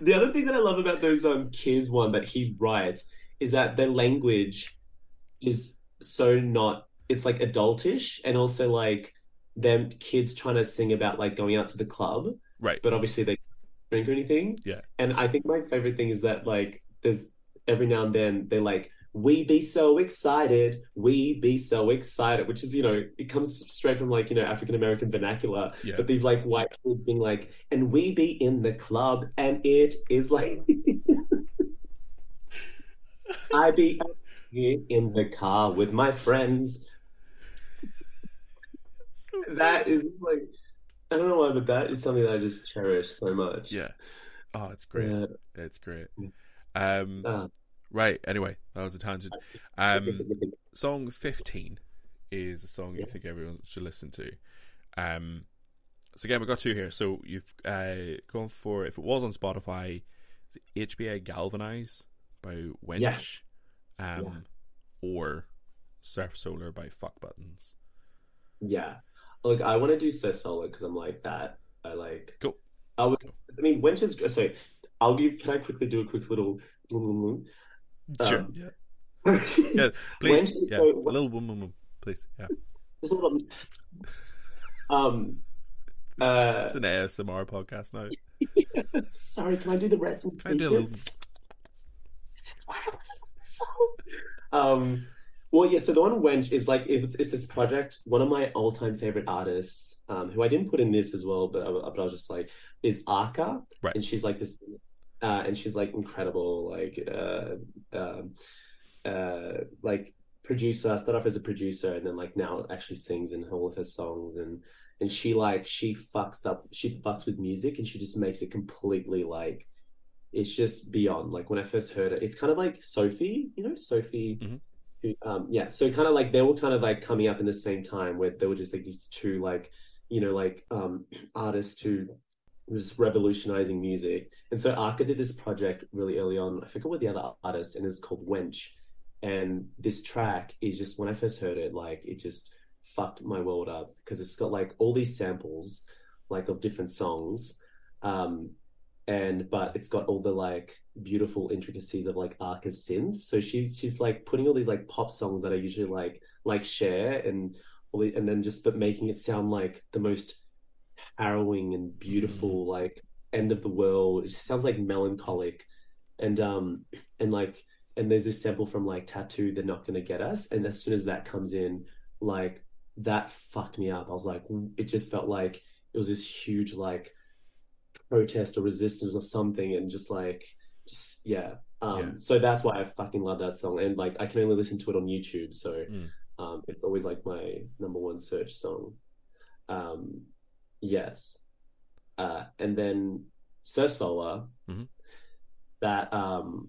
the other thing that I love about those um kids one that he writes is that their language is so not. It's like adultish, and also like them kids trying to sing about like going out to the club, right? But obviously they drink or anything. Yeah. And I think my favorite thing is that like there's every now and then they like we be so excited, we be so excited, which is, you know, it comes straight from like, you know, African American vernacular. Yeah. But these like white kids being like, and we be in the club, and it is like, I be in the car with my friends. So that is like, I don't know why, but that is something that I just cherish so much. Yeah. Oh, it's great. Yeah. It's great. Um, uh, Right. Anyway, that was a tangent. Um, song fifteen is a song you think everyone should listen to. Um, so again, we've got two here. So you've uh, gone for if it was on Spotify, it's HBA Galvanize by Wench, yeah. um, yeah. or Surf Solar by Fuck Buttons. Yeah, look, I want to do Surf Solar because I'm like that. I like. Cool. I was. I mean, Wench is so. I'll give. Can I quickly do a quick little? Sure. Um, yeah. yeah. Please. Yeah. So, a little woman, please. Yeah. Just a little. Um. Uh, it's an ASMR podcast now. Sorry, can I do the rest in can I do a little... This is why I song. Um. Well, yeah. So the one wench is like it's it's this project. One of my all time favorite artists, um, who I didn't put in this as well, but I, but I was just like, is Arca, right? And she's like this uh, and she's like incredible, like uh, um, uh, like producer. Started off as a producer, and then like now actually sings in all of her songs, and and she like she fucks up, she fucks with music, and she just makes it completely like it's just beyond. Like when I first heard it, it's kind of like Sophie, you know, Sophie. Mm-hmm. Who, um, yeah, so kind of like they were kind of like coming up in the same time where they were just like these two like you know like um artists who was revolutionizing music. And so Arca did this project really early on. I forget what the other artist, and it's called Wench. And this track is just when I first heard it, like it just fucked my world up because it's got like all these samples, like of different songs. Um, and but it's got all the like beautiful intricacies of like Arca's synths. So she's she's like putting all these like pop songs that are usually like like Cher and all the, and then just but making it sound like the most harrowing and beautiful like end of the world. It just sounds like melancholic and um and like and there's this sample from like t.A.T.u., They're Not Gonna Get Us, and as soon as that comes in, like that fucked me up. I was like, it just felt like it was this huge like protest or resistance or something, and just like, just yeah. Um, Yeah. so that's why I fucking love that song, and like I can only listen to it on YouTube, so Mm. um, it's always like my number one search song. Um, yes, uh, and then Surf Solar, Mhm. that um,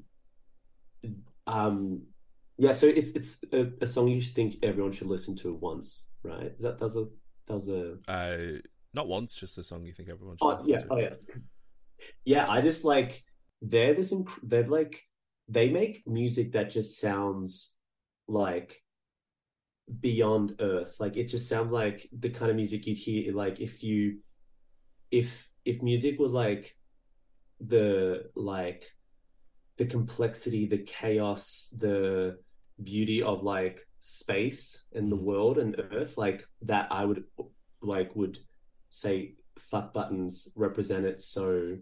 um, yeah. So it's it's a, a song you should think everyone should listen to once, right? Is that that's a was a Uh, not once, just a song you think everyone should Oh listen yeah, to. oh yeah, yeah. I just like they're this. Inc- they're like they make music that just sounds like beyond Earth. Like it just sounds like the kind of music you'd hear. Like if you, if if music was like the like the complexity, the chaos, the beauty of like space and the Mhm. world and Earth, like that, I would like would say fuck buttons represent it so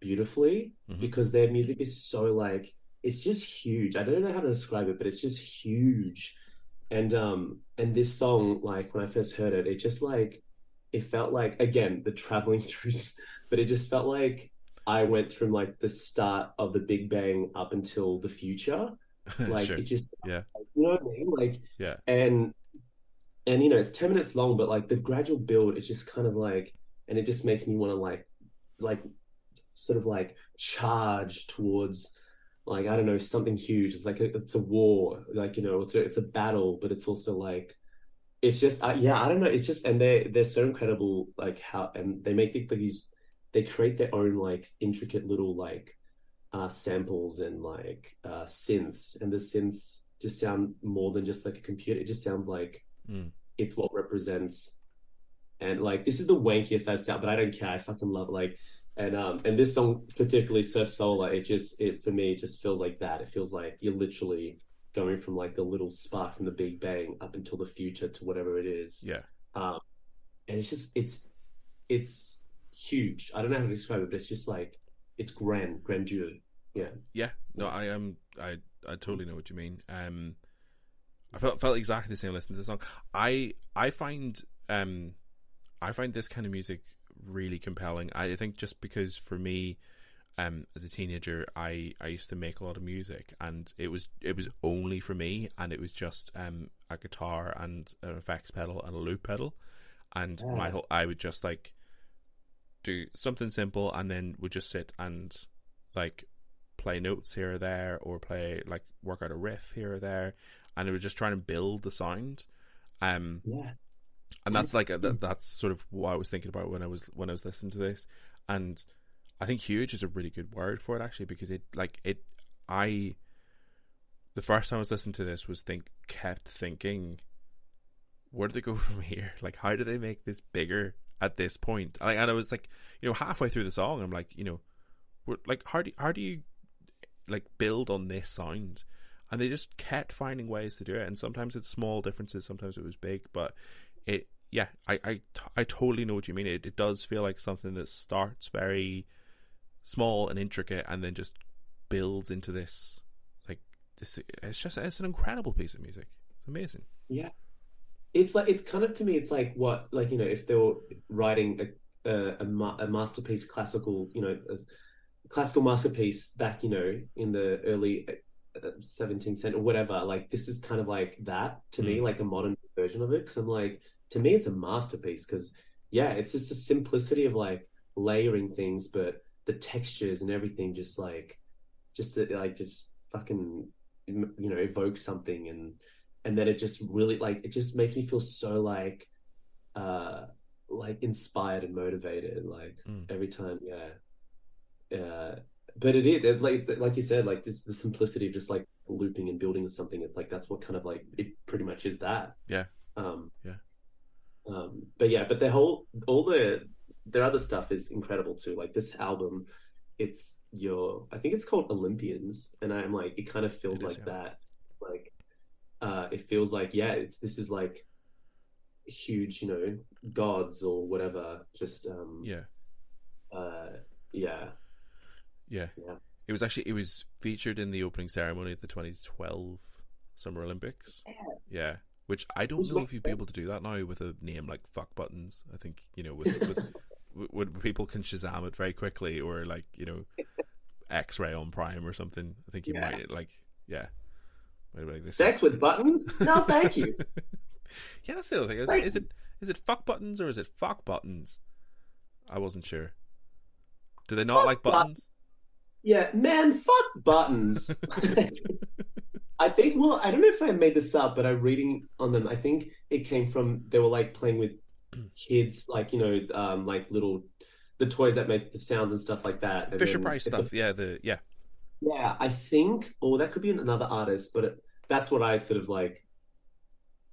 beautifully Mhm. because their music is so like it's just huge. I don't know how to describe it, but it's just huge. And um and this song, like when I first heard it, it just like it felt like again the traveling through, but it just felt like I went from like the start of the Big Bang up until the future. Like sure. it just Yeah. you know what I mean? Like Yeah. and and you know it's 10 minutes long but like the gradual build is just kind of like and it just makes me want to like like sort of like charge towards like I don't know something huge. It's like a, it's a war like you know it's a, it's a battle but it's also like it's just uh, yeah I don't know. It's just and they they're so incredible like how and they make like these they create their own like intricate little like uh samples and like uh synths. And the synths just sound more than just like a computer. It just sounds like Mm. it's what represents. And like this is the wankiest I've sound but I don't care. I fucking love it like and um and this song particularly Surf Solar it just it for me just feels like that it feels like you're literally going from like the little spark from the Big Bang up until the future to whatever it is Yeah. um and it's just it's it's huge I don't know how to describe it but it's just like it's grand grandeur yeah Yeah, no, I am. I I totally know what you mean. Um, I felt felt exactly the same listening to the song. I I find um, I find this kind of music really compelling. I think just because for me, um, as a teenager, I I used to make a lot of music, and it was it was only for me, and it was just um a guitar and an effects pedal and a loop pedal, and my whole I would just like do something simple, and then would just sit and like play notes here or there or play like work out a riff here or there. And it was just trying to build the sound. Um yeah and that's like a, that, that's sort of what I was thinking about when I was when I was listening to this. And I think huge is a really good word for it actually because it like it I the first time I was listening to this was think kept thinking where do they go from here? Like how do they make this bigger at this point? And I, and I was like you know halfway through the song I'm like you know we're, like how do how do you like build on this sound? And they just kept finding ways to do it. And sometimes it's small differences sometimes it was big but it yeah i i, I totally know what you mean. It, it does feel like something that starts very small and intricate and then just builds into this like this it's just it's an incredible piece of music. It's amazing. Yeah, it's like it's kind of to me. It's like what like you know if they were writing a a, a, ma- a masterpiece, classical you know, classical masterpiece back you know in the early seventeenth century or whatever. Like this is kind of like that to me, Mm. like a modern version of it. Because I'm like to me, it's a masterpiece. Because yeah, it's just the simplicity of like layering things, but the textures and everything just like just to, like just fucking you know evoke something and and then it just really like it just makes me feel so like uh like inspired and motivated like Mm. every time yeah uh but it is it, like like you said like just the simplicity of just like looping and building something it's like that's what kind of like it pretty much is that Yeah. um Yeah. um but yeah but the whole all the their other stuff is incredible too like this album it's your I think it's called Olympians, and I'm like it kind of feels is, like yeah. that. Like uh it feels like yeah, it's this is like huge, you know, gods or whatever. Just um Yeah. uh yeah. Yeah. Yeah. It was actually it was featured in the opening ceremony at the 2012 Summer Olympics. Yeah. Which I don't know if you'd be able to do that now with a name like Fuck Buttons. I think you know with with, with, with people can Shazam it very quickly or like you know X Ray on Prime or something. I think you Yeah. might like yeah. Like, this Sex is- with buttons? No, thank you. yeah, that's the other thing. Is, Right. is it is it fuck buttons or is it fuck buttons? I wasn't sure. Do they not Fuck like buttons? Yeah, man, fuck buttons. I think, well, I don't know if I made this up, but I'm reading on them. I think it came from they were like playing with kids, like, you know, um, like little, the toys that make the sounds and stuff like that. And Fisher Price it's a- stuff. yeah, the yeah. yeah, I think, or that could be another artist, but it, that's what I sort of like.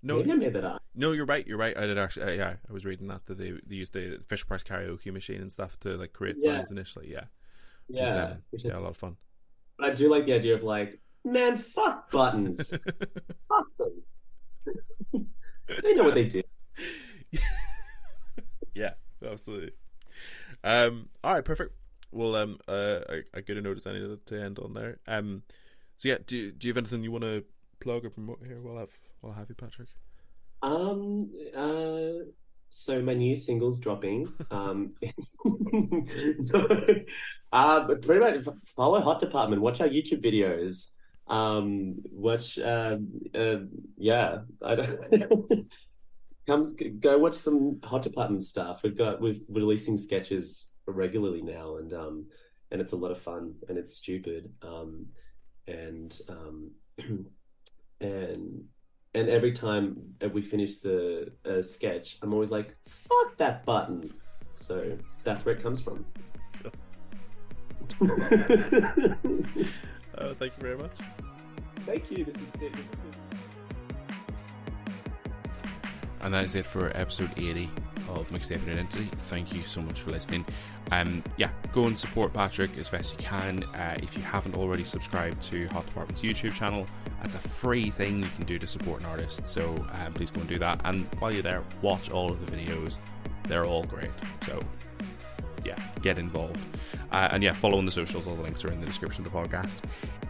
No, Maybe I made that up. No, you're right. You're right. I did actually. Uh, yeah, I was reading that that they they used the Fisher Price karaoke machine and stuff to like create Yeah. songs initially. Yeah, Yeah, is, um, yeah, a lot of fun. but I do like the idea of like, man, fuck buttons. fuck them. they know what they do. yeah, absolutely. Um, all right, perfect. Well, um, uh, I, I get a notice I need to end on there. Um, so yeah, do do you have anything you want to plug or promote here? While I've while I have you, Patrick. Um, uh, so my new single's dropping. Um, uh, but pretty much follow Hot Department. Watch our YouTube videos. Um, watch, uh, uh, yeah, I don't, come go watch some Hot Department stuff. We've got we're releasing sketches regularly now, and um, and it's a lot of fun and it's stupid. Um, and um, and and every time we finish the uh, sketch, I'm always like, "Fuck that button." So that's where it comes from. Oh, thank you very much. Thank you. This is sick. This is cool. And that is it for episode 80 of Mixtaping Identity. Thank you so much for listening. Um, yeah, go and support Patrick as best you can. Uh, if you haven't already subscribed to Hot Department's YouTube channel, that's a free thing you can do to support an artist. So um, please go and do that. And while you're there, watch all of the videos. They're all great. So yeah, get involved. Uh, and yeah, follow on the socials. All the links are in the description of the podcast.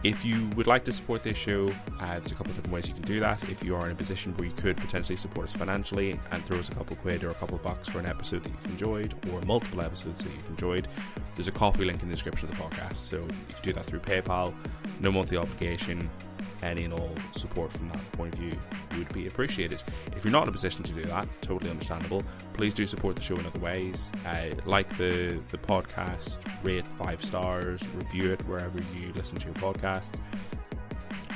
If you would like to support this show, uh, there's a couple of different ways you can do that. If you are in a position where you could potentially support us financially and throw us a couple quid or a couple bucks for an episode that you've enjoyed or multiple episodes that you've enjoyed, there's a Ko-Fi link in the description of the podcast. So you can do that through PayPal. No monthly obligation. Any and all support from that point of view would be appreciated. If you're not in a position to do that, totally understandable. Please do support the show in other ways. Uh, like the the podcast, rate five stars, review it wherever you listen to your podcasts.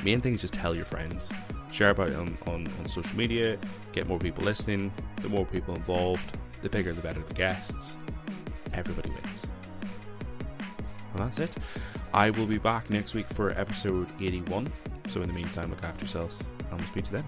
Main thing is just tell your friends, share about it on, on, on social media, get more people listening. The more people involved, the bigger the better the guests. Everybody wins. And that's it. I will be back next week for episode 81. So in the meantime, look after yourselves, and we'll speak to them.